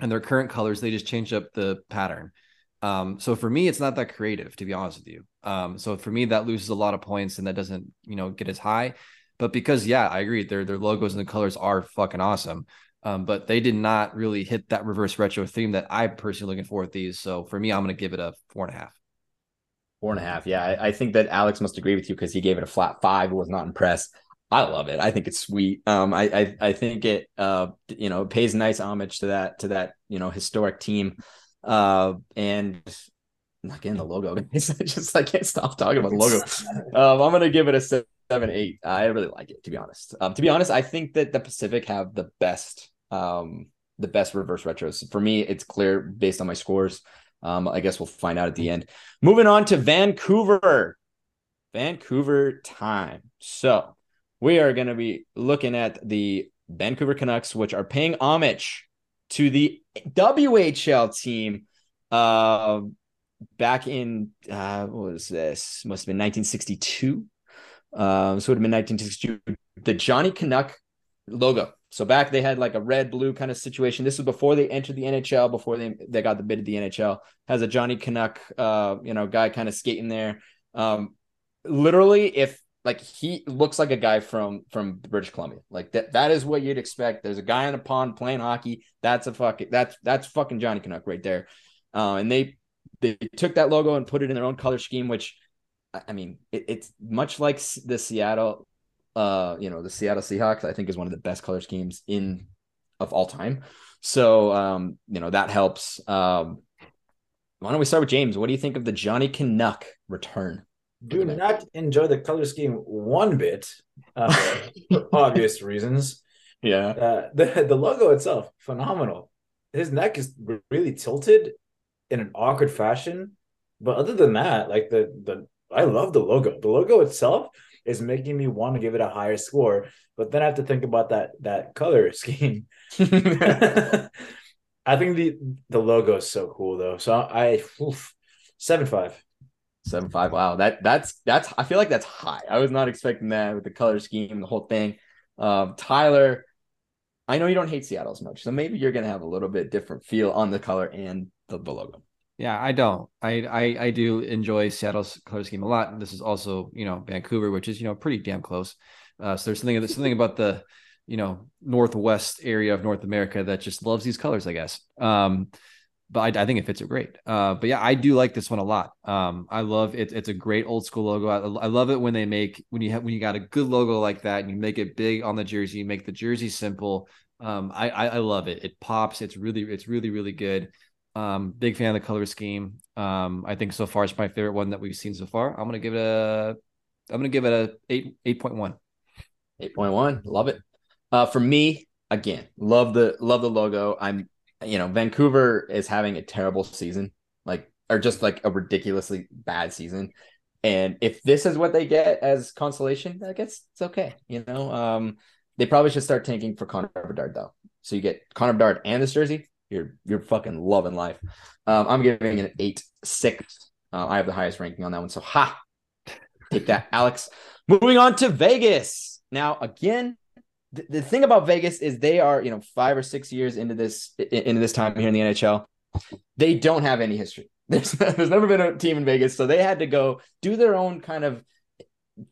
and their current colors. They just change up the pattern. Um, so for me, it's not that creative, to be honest with you. Um, so for me, that loses a lot of points and that doesn't, you know, get as high. But because yeah, I agree, their their logos and the colors are fucking awesome. Um, but they did not really hit that reverse retro theme that I'm personally looking for with these. So for me, I'm going to give it a four and a half. Four and a half. Yeah, I, I think that Alex must agree with you because he gave it a flat five. Was not impressed. I love it. I think it's sweet. Um, I, I I think it uh you know pays nice homage to that to that you know historic team. Uh, and getting the logo. [LAUGHS] It's just I can't stop talking about the logo. [LAUGHS] Um, I'm gonna give it a seven eight. I really like it to be honest. Um, to be honest, I think that the Pacific have the best um the best reverse retros. For me, it's clear based on my scores. Um, I guess we'll find out at the end. Moving on to Vancouver. Vancouver time. So we are going to be looking at the Vancouver Canucks, which are paying homage to the WHL team uh, back in, uh, what was this? Must have been 1962. Um, so it would have been 1962. The Johnny Canuck logo. So back they had like a red blue kind of situation. This was before they entered the NHL, before they they got the bid of the NHL. Has a Johnny Canuck, uh, you know, guy kind of skating there. Um, literally, if like he looks like a guy from from British Columbia. Like that that is what you'd expect. There's a guy on a pond playing hockey. That's a fucking that's that's fucking Johnny Canuck right there. Uh, and they they took that logo and put it in their own color scheme, which I mean it, it's much like the Seattle, uh, you know, the Seattle Seahawks. I think is one of the best color schemes in of all time. So um, you know that helps. Um, why don't we start with James? What do you think of the Johnny Canuck return? do not enjoy the color scheme one bit uh, [LAUGHS] for obvious reasons. Yeah. Uh, the the logo itself phenomenal. His neck is really tilted in an awkward fashion, but other than that, like the the I love the logo. The logo itself is making me want to give it a higher score, but then I have to think about that that color [LAUGHS] scheme. [LAUGHS] I think the the logo is so cool though. So I oof, seven five. Seven five. Wow, that that's that's. I feel like that's high. I was not expecting that with the color scheme, the whole thing. Um, Tyler, I know you don't hate Seattle as much, so maybe you're gonna have a little bit different feel on the color and the, the logo. Yeah, I don't. I, I I do enjoy Seattle's color scheme a lot. This is also you know Vancouver, which is you know pretty damn close. Uh, so there's something there's something about the you know northwest area of North America that just loves these colors, I guess. Um, but I, I, think it fits it great. Uh, but yeah, I do like this one a lot. Um, I love it. It's a great old school logo. I, I, love it when they make when you have when you got a good logo like that and you make it big on the jersey, you make the jersey simple. Um, I, I, I love it. It pops. It's really it's really really good. Um, big fan of the color scheme. Um, I think so far it's my favorite one that we've seen so far. I'm gonna give it a I'm gonna give it a eight eight point one. Eight point one. Love it. Uh, for me, again, love the love the logo. I'm you know, Vancouver is having a terrible season, like or just like a ridiculously bad season. And if this is what they get as consolation, I guess it's okay. You know, um, they probably should start tanking for Connor Bedard though. So you get Connor Bedard and this jersey, you're you're fucking loving life. Um, I'm giving it an eight six. Uh, I have the highest ranking on that one. So ha, take that, [LAUGHS] Alex. Moving on to Vegas. Now again, the, the thing about Vegas is they are, you know, five or six years into this into this time here in the NHL. They don't have any history. [LAUGHS] There's, there's never been a team in Vegas, so they had to go do their own kind of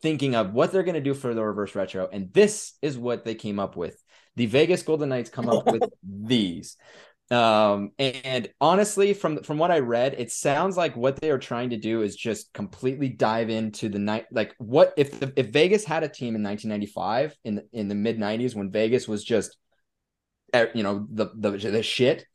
thinking of what they're going to do for the reverse retro, and this is what they came up with. The Vegas Golden Knights come up with [LAUGHS] these. Um, and honestly, from from what I read, it sounds like what they are trying to do is just completely dive into the night. Like, what if the, if Vegas had a team in 1995 in in the mid 90s when Vegas was just, eh, you know, the the the shit.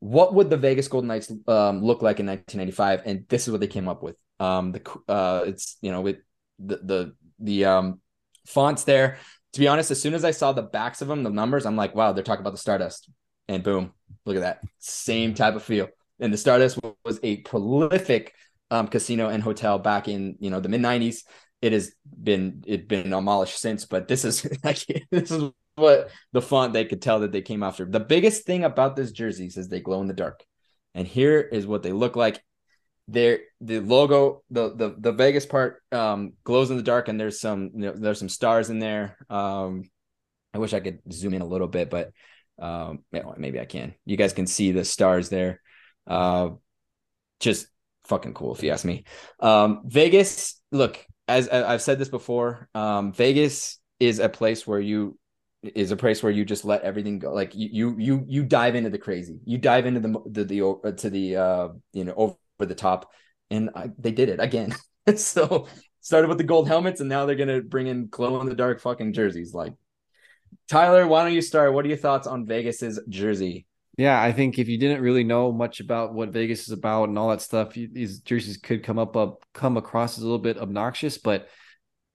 What would the Vegas Golden Knights um, look like in 1995? And this is what they came up with. Um, the uh, it's you know with the the the um fonts there. To be honest, as soon as I saw the backs of them, the numbers, I'm like, wow, they're talking about the Stardust and boom, look at that. Same type of feel. And the Stardust was a prolific um, casino and hotel back in you know the mid '90s. It has been it been demolished since, but this is [LAUGHS] like this is what the font they could tell that they came after. The biggest thing about this jerseys is they glow in the dark, and here is what they look like. there the logo the the the Vegas part um glows in the dark and there's some you know, there's some stars in there um I wish I could zoom in a little bit but um maybe I can. You guys can see the stars there. Uh just fucking cool if you ask me. Um Vegas look as I've said this before um Vegas is a place where you is a place where you just let everything go. Like you you you you dive into the crazy. You dive into the the, the to the uh you know over the top, and I, they did it again. [LAUGHS] so started with the gold helmets, and now they're gonna bring in glow in the dark fucking jerseys. Like Tyler, why don't you start? What are your thoughts on Vegas's jersey? Yeah, I think if you didn't really know much about what Vegas is about and all that stuff, you, these jerseys could come up, up come across as a little bit obnoxious, but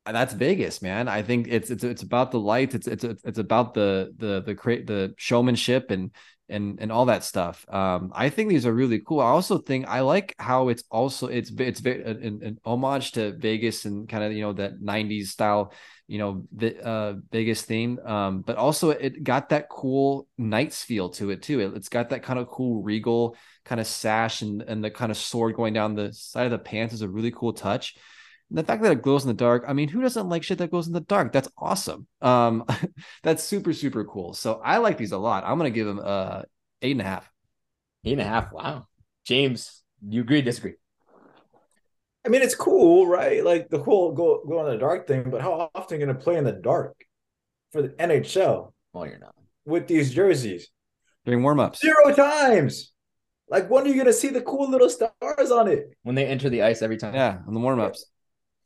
that's Vegas, man. I think it's it's it's about the lights. It's it's it's about the the the create the showmanship and and and all that stuff. Um, I think these are really cool. I also think I like how it's also it's it's an, an homage to Vegas and kind of you know that '90s style, you know, uh, Vegas theme. Um, but also it got that cool Knights feel to it too. It, it's got that kind of cool regal kind of sash and and the kind of sword going down the side of the pants is a really cool touch. And the fact that it glows in the dark, I mean, who doesn't like shit that glows in the dark? That's awesome. Um, [LAUGHS] that's super, super cool. So I like these a lot. I'm gonna give them uh eight and a half. Eight and a half. Wow. James, you agree, disagree? I mean, it's cool, right? Like the whole go go in the dark thing, but how often are you gonna play in the dark for the NHL? Well, you're not. With these jerseys. During warm-ups. Zero times. Like when are you gonna see the cool little stars on it? When they enter the ice every time. Yeah, on the warm-ups.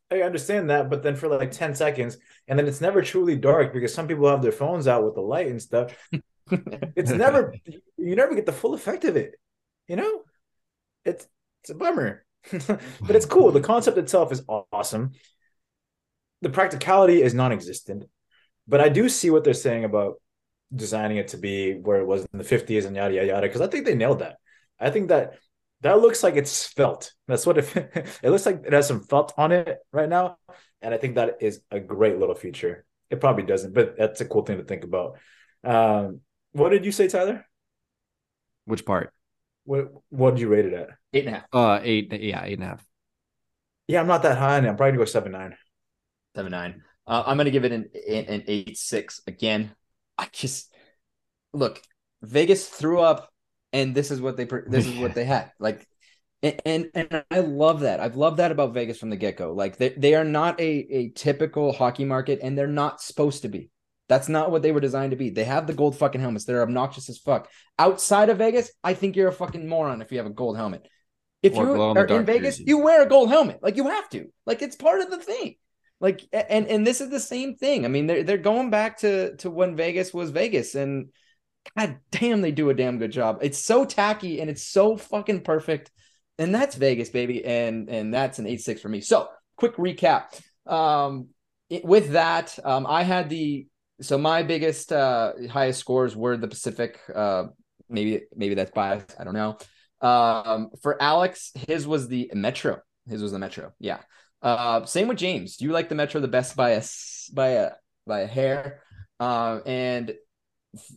I understand that, but then for like 10 seconds, and then it's never truly dark because some people have their phones out with the light and stuff. it's [LAUGHS] never you never get the full effect of it. You know? It's it's a bummer. [LAUGHS] but it's cool. The concept itself is awesome. The practicality is non-existent. But I do see what they're saying about designing it to be where it was in the 50s and yada yada yada. Because I think they nailed that. I think that that looks like it's felt. That's what it [LAUGHS] it looks like. It has some felt on it right now, and I think that is a great little feature. It probably doesn't, but that's a cool thing to think about. Um, what did you say, Tyler? Which part? What What did you rate it at? Eight and a half. Uh, eight. Yeah, eight and a half. Yeah, I'm not that high. On it. I'm probably gonna go seven nine. Seven nine. Uh, I'm gonna give it an an eight six again. I just look. Vegas threw up and this is what they this is what [LAUGHS] they had like and and I love that. I've loved that about Vegas from the get go. Like they, they are not a a typical hockey market, and they're not supposed to be. That's not what they were designed to be. They have the gold fucking helmets. They're obnoxious as fuck. Outside of Vegas, I think you're a fucking moron if you have a gold helmet. If you are in Vegas, you wear a gold helmet. Like you have to. Like it's part of the thing. Like and and this is the same thing. I mean, they're they're going back to to when Vegas was Vegas, and God damn, they do a damn good job. It's so tacky and it's so fucking perfect. And that's Vegas, baby. And and that's an 8-6 for me. So quick recap. Um it, with that, um, I had the so my biggest uh highest scores were the Pacific. Uh maybe maybe that's biased. I don't know. Um for Alex, his was the Metro. His was the Metro. Yeah. Uh same with James. Do You like the Metro the best by a by a by a hair. Uh, and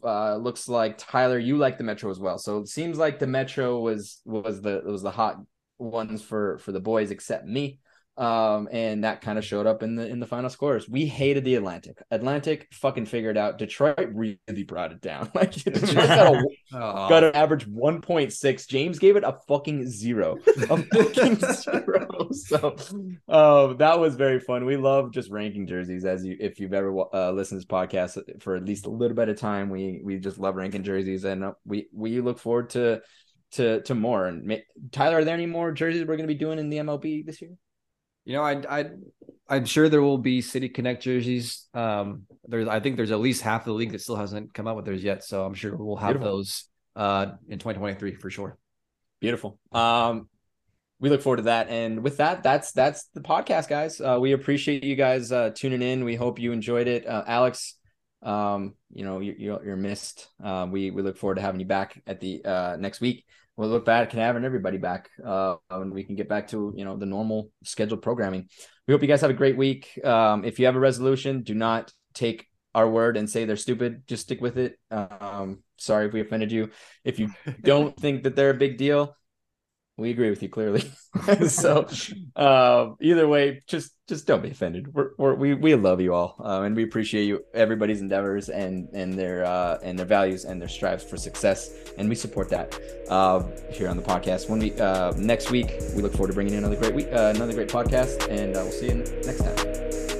uh, looks like Tyler, you like the Metro as well. So it seems like the Metro was was the was the hot ones for for the boys, except me. Um, and that kind of showed up in the in the final scores. We hated the Atlantic. Atlantic fucking figured out. Detroit really brought it down. [LAUGHS] Like [LAUGHS] Detroit got, a, oh. got an average one point six. James gave it a fucking zero. [LAUGHS] A fucking zero. So uh, that was very fun. We love just ranking jerseys. As you, if you've ever uh, listened to this podcast for at least a little bit of time, we we just love ranking jerseys, and uh, we we look forward to to to more. And Tyler, are there any more jerseys we're going to be doing in the MLB this year? You know, I I I'm sure there will be City Connect jerseys. Um, there's I think there's at least half the league that still hasn't come out with theirs yet, so I'm sure we'll have Beautiful. those uh in 2023 for sure. Beautiful. Um, we look forward to that. And with that, that's that's the podcast, guys. Uh, we appreciate you guys uh, tuning in. We hope you enjoyed it. Uh, Alex, um, you know you, you're missed. Uh, we we look forward to having you back at the uh, next week we'll look back and having everybody back uh, and we can get back to you know the normal scheduled programming. We hope you guys have a great week. Um, if you have a resolution do not take our word and say they're stupid. Just stick with it. Um, sorry if we offended you. If you [LAUGHS] don't think that they're a big deal we agree with you clearly. [LAUGHS] [LAUGHS] so uh, either way, just just don't be offended. We're, we're, we we love you all, uh, and we appreciate you everybody's endeavors and and their uh, and their values and their strives for success, and we support that uh, here on the podcast. When we uh, next week, we look forward to bringing in another great week, uh, another great podcast, and uh, we'll see you next time.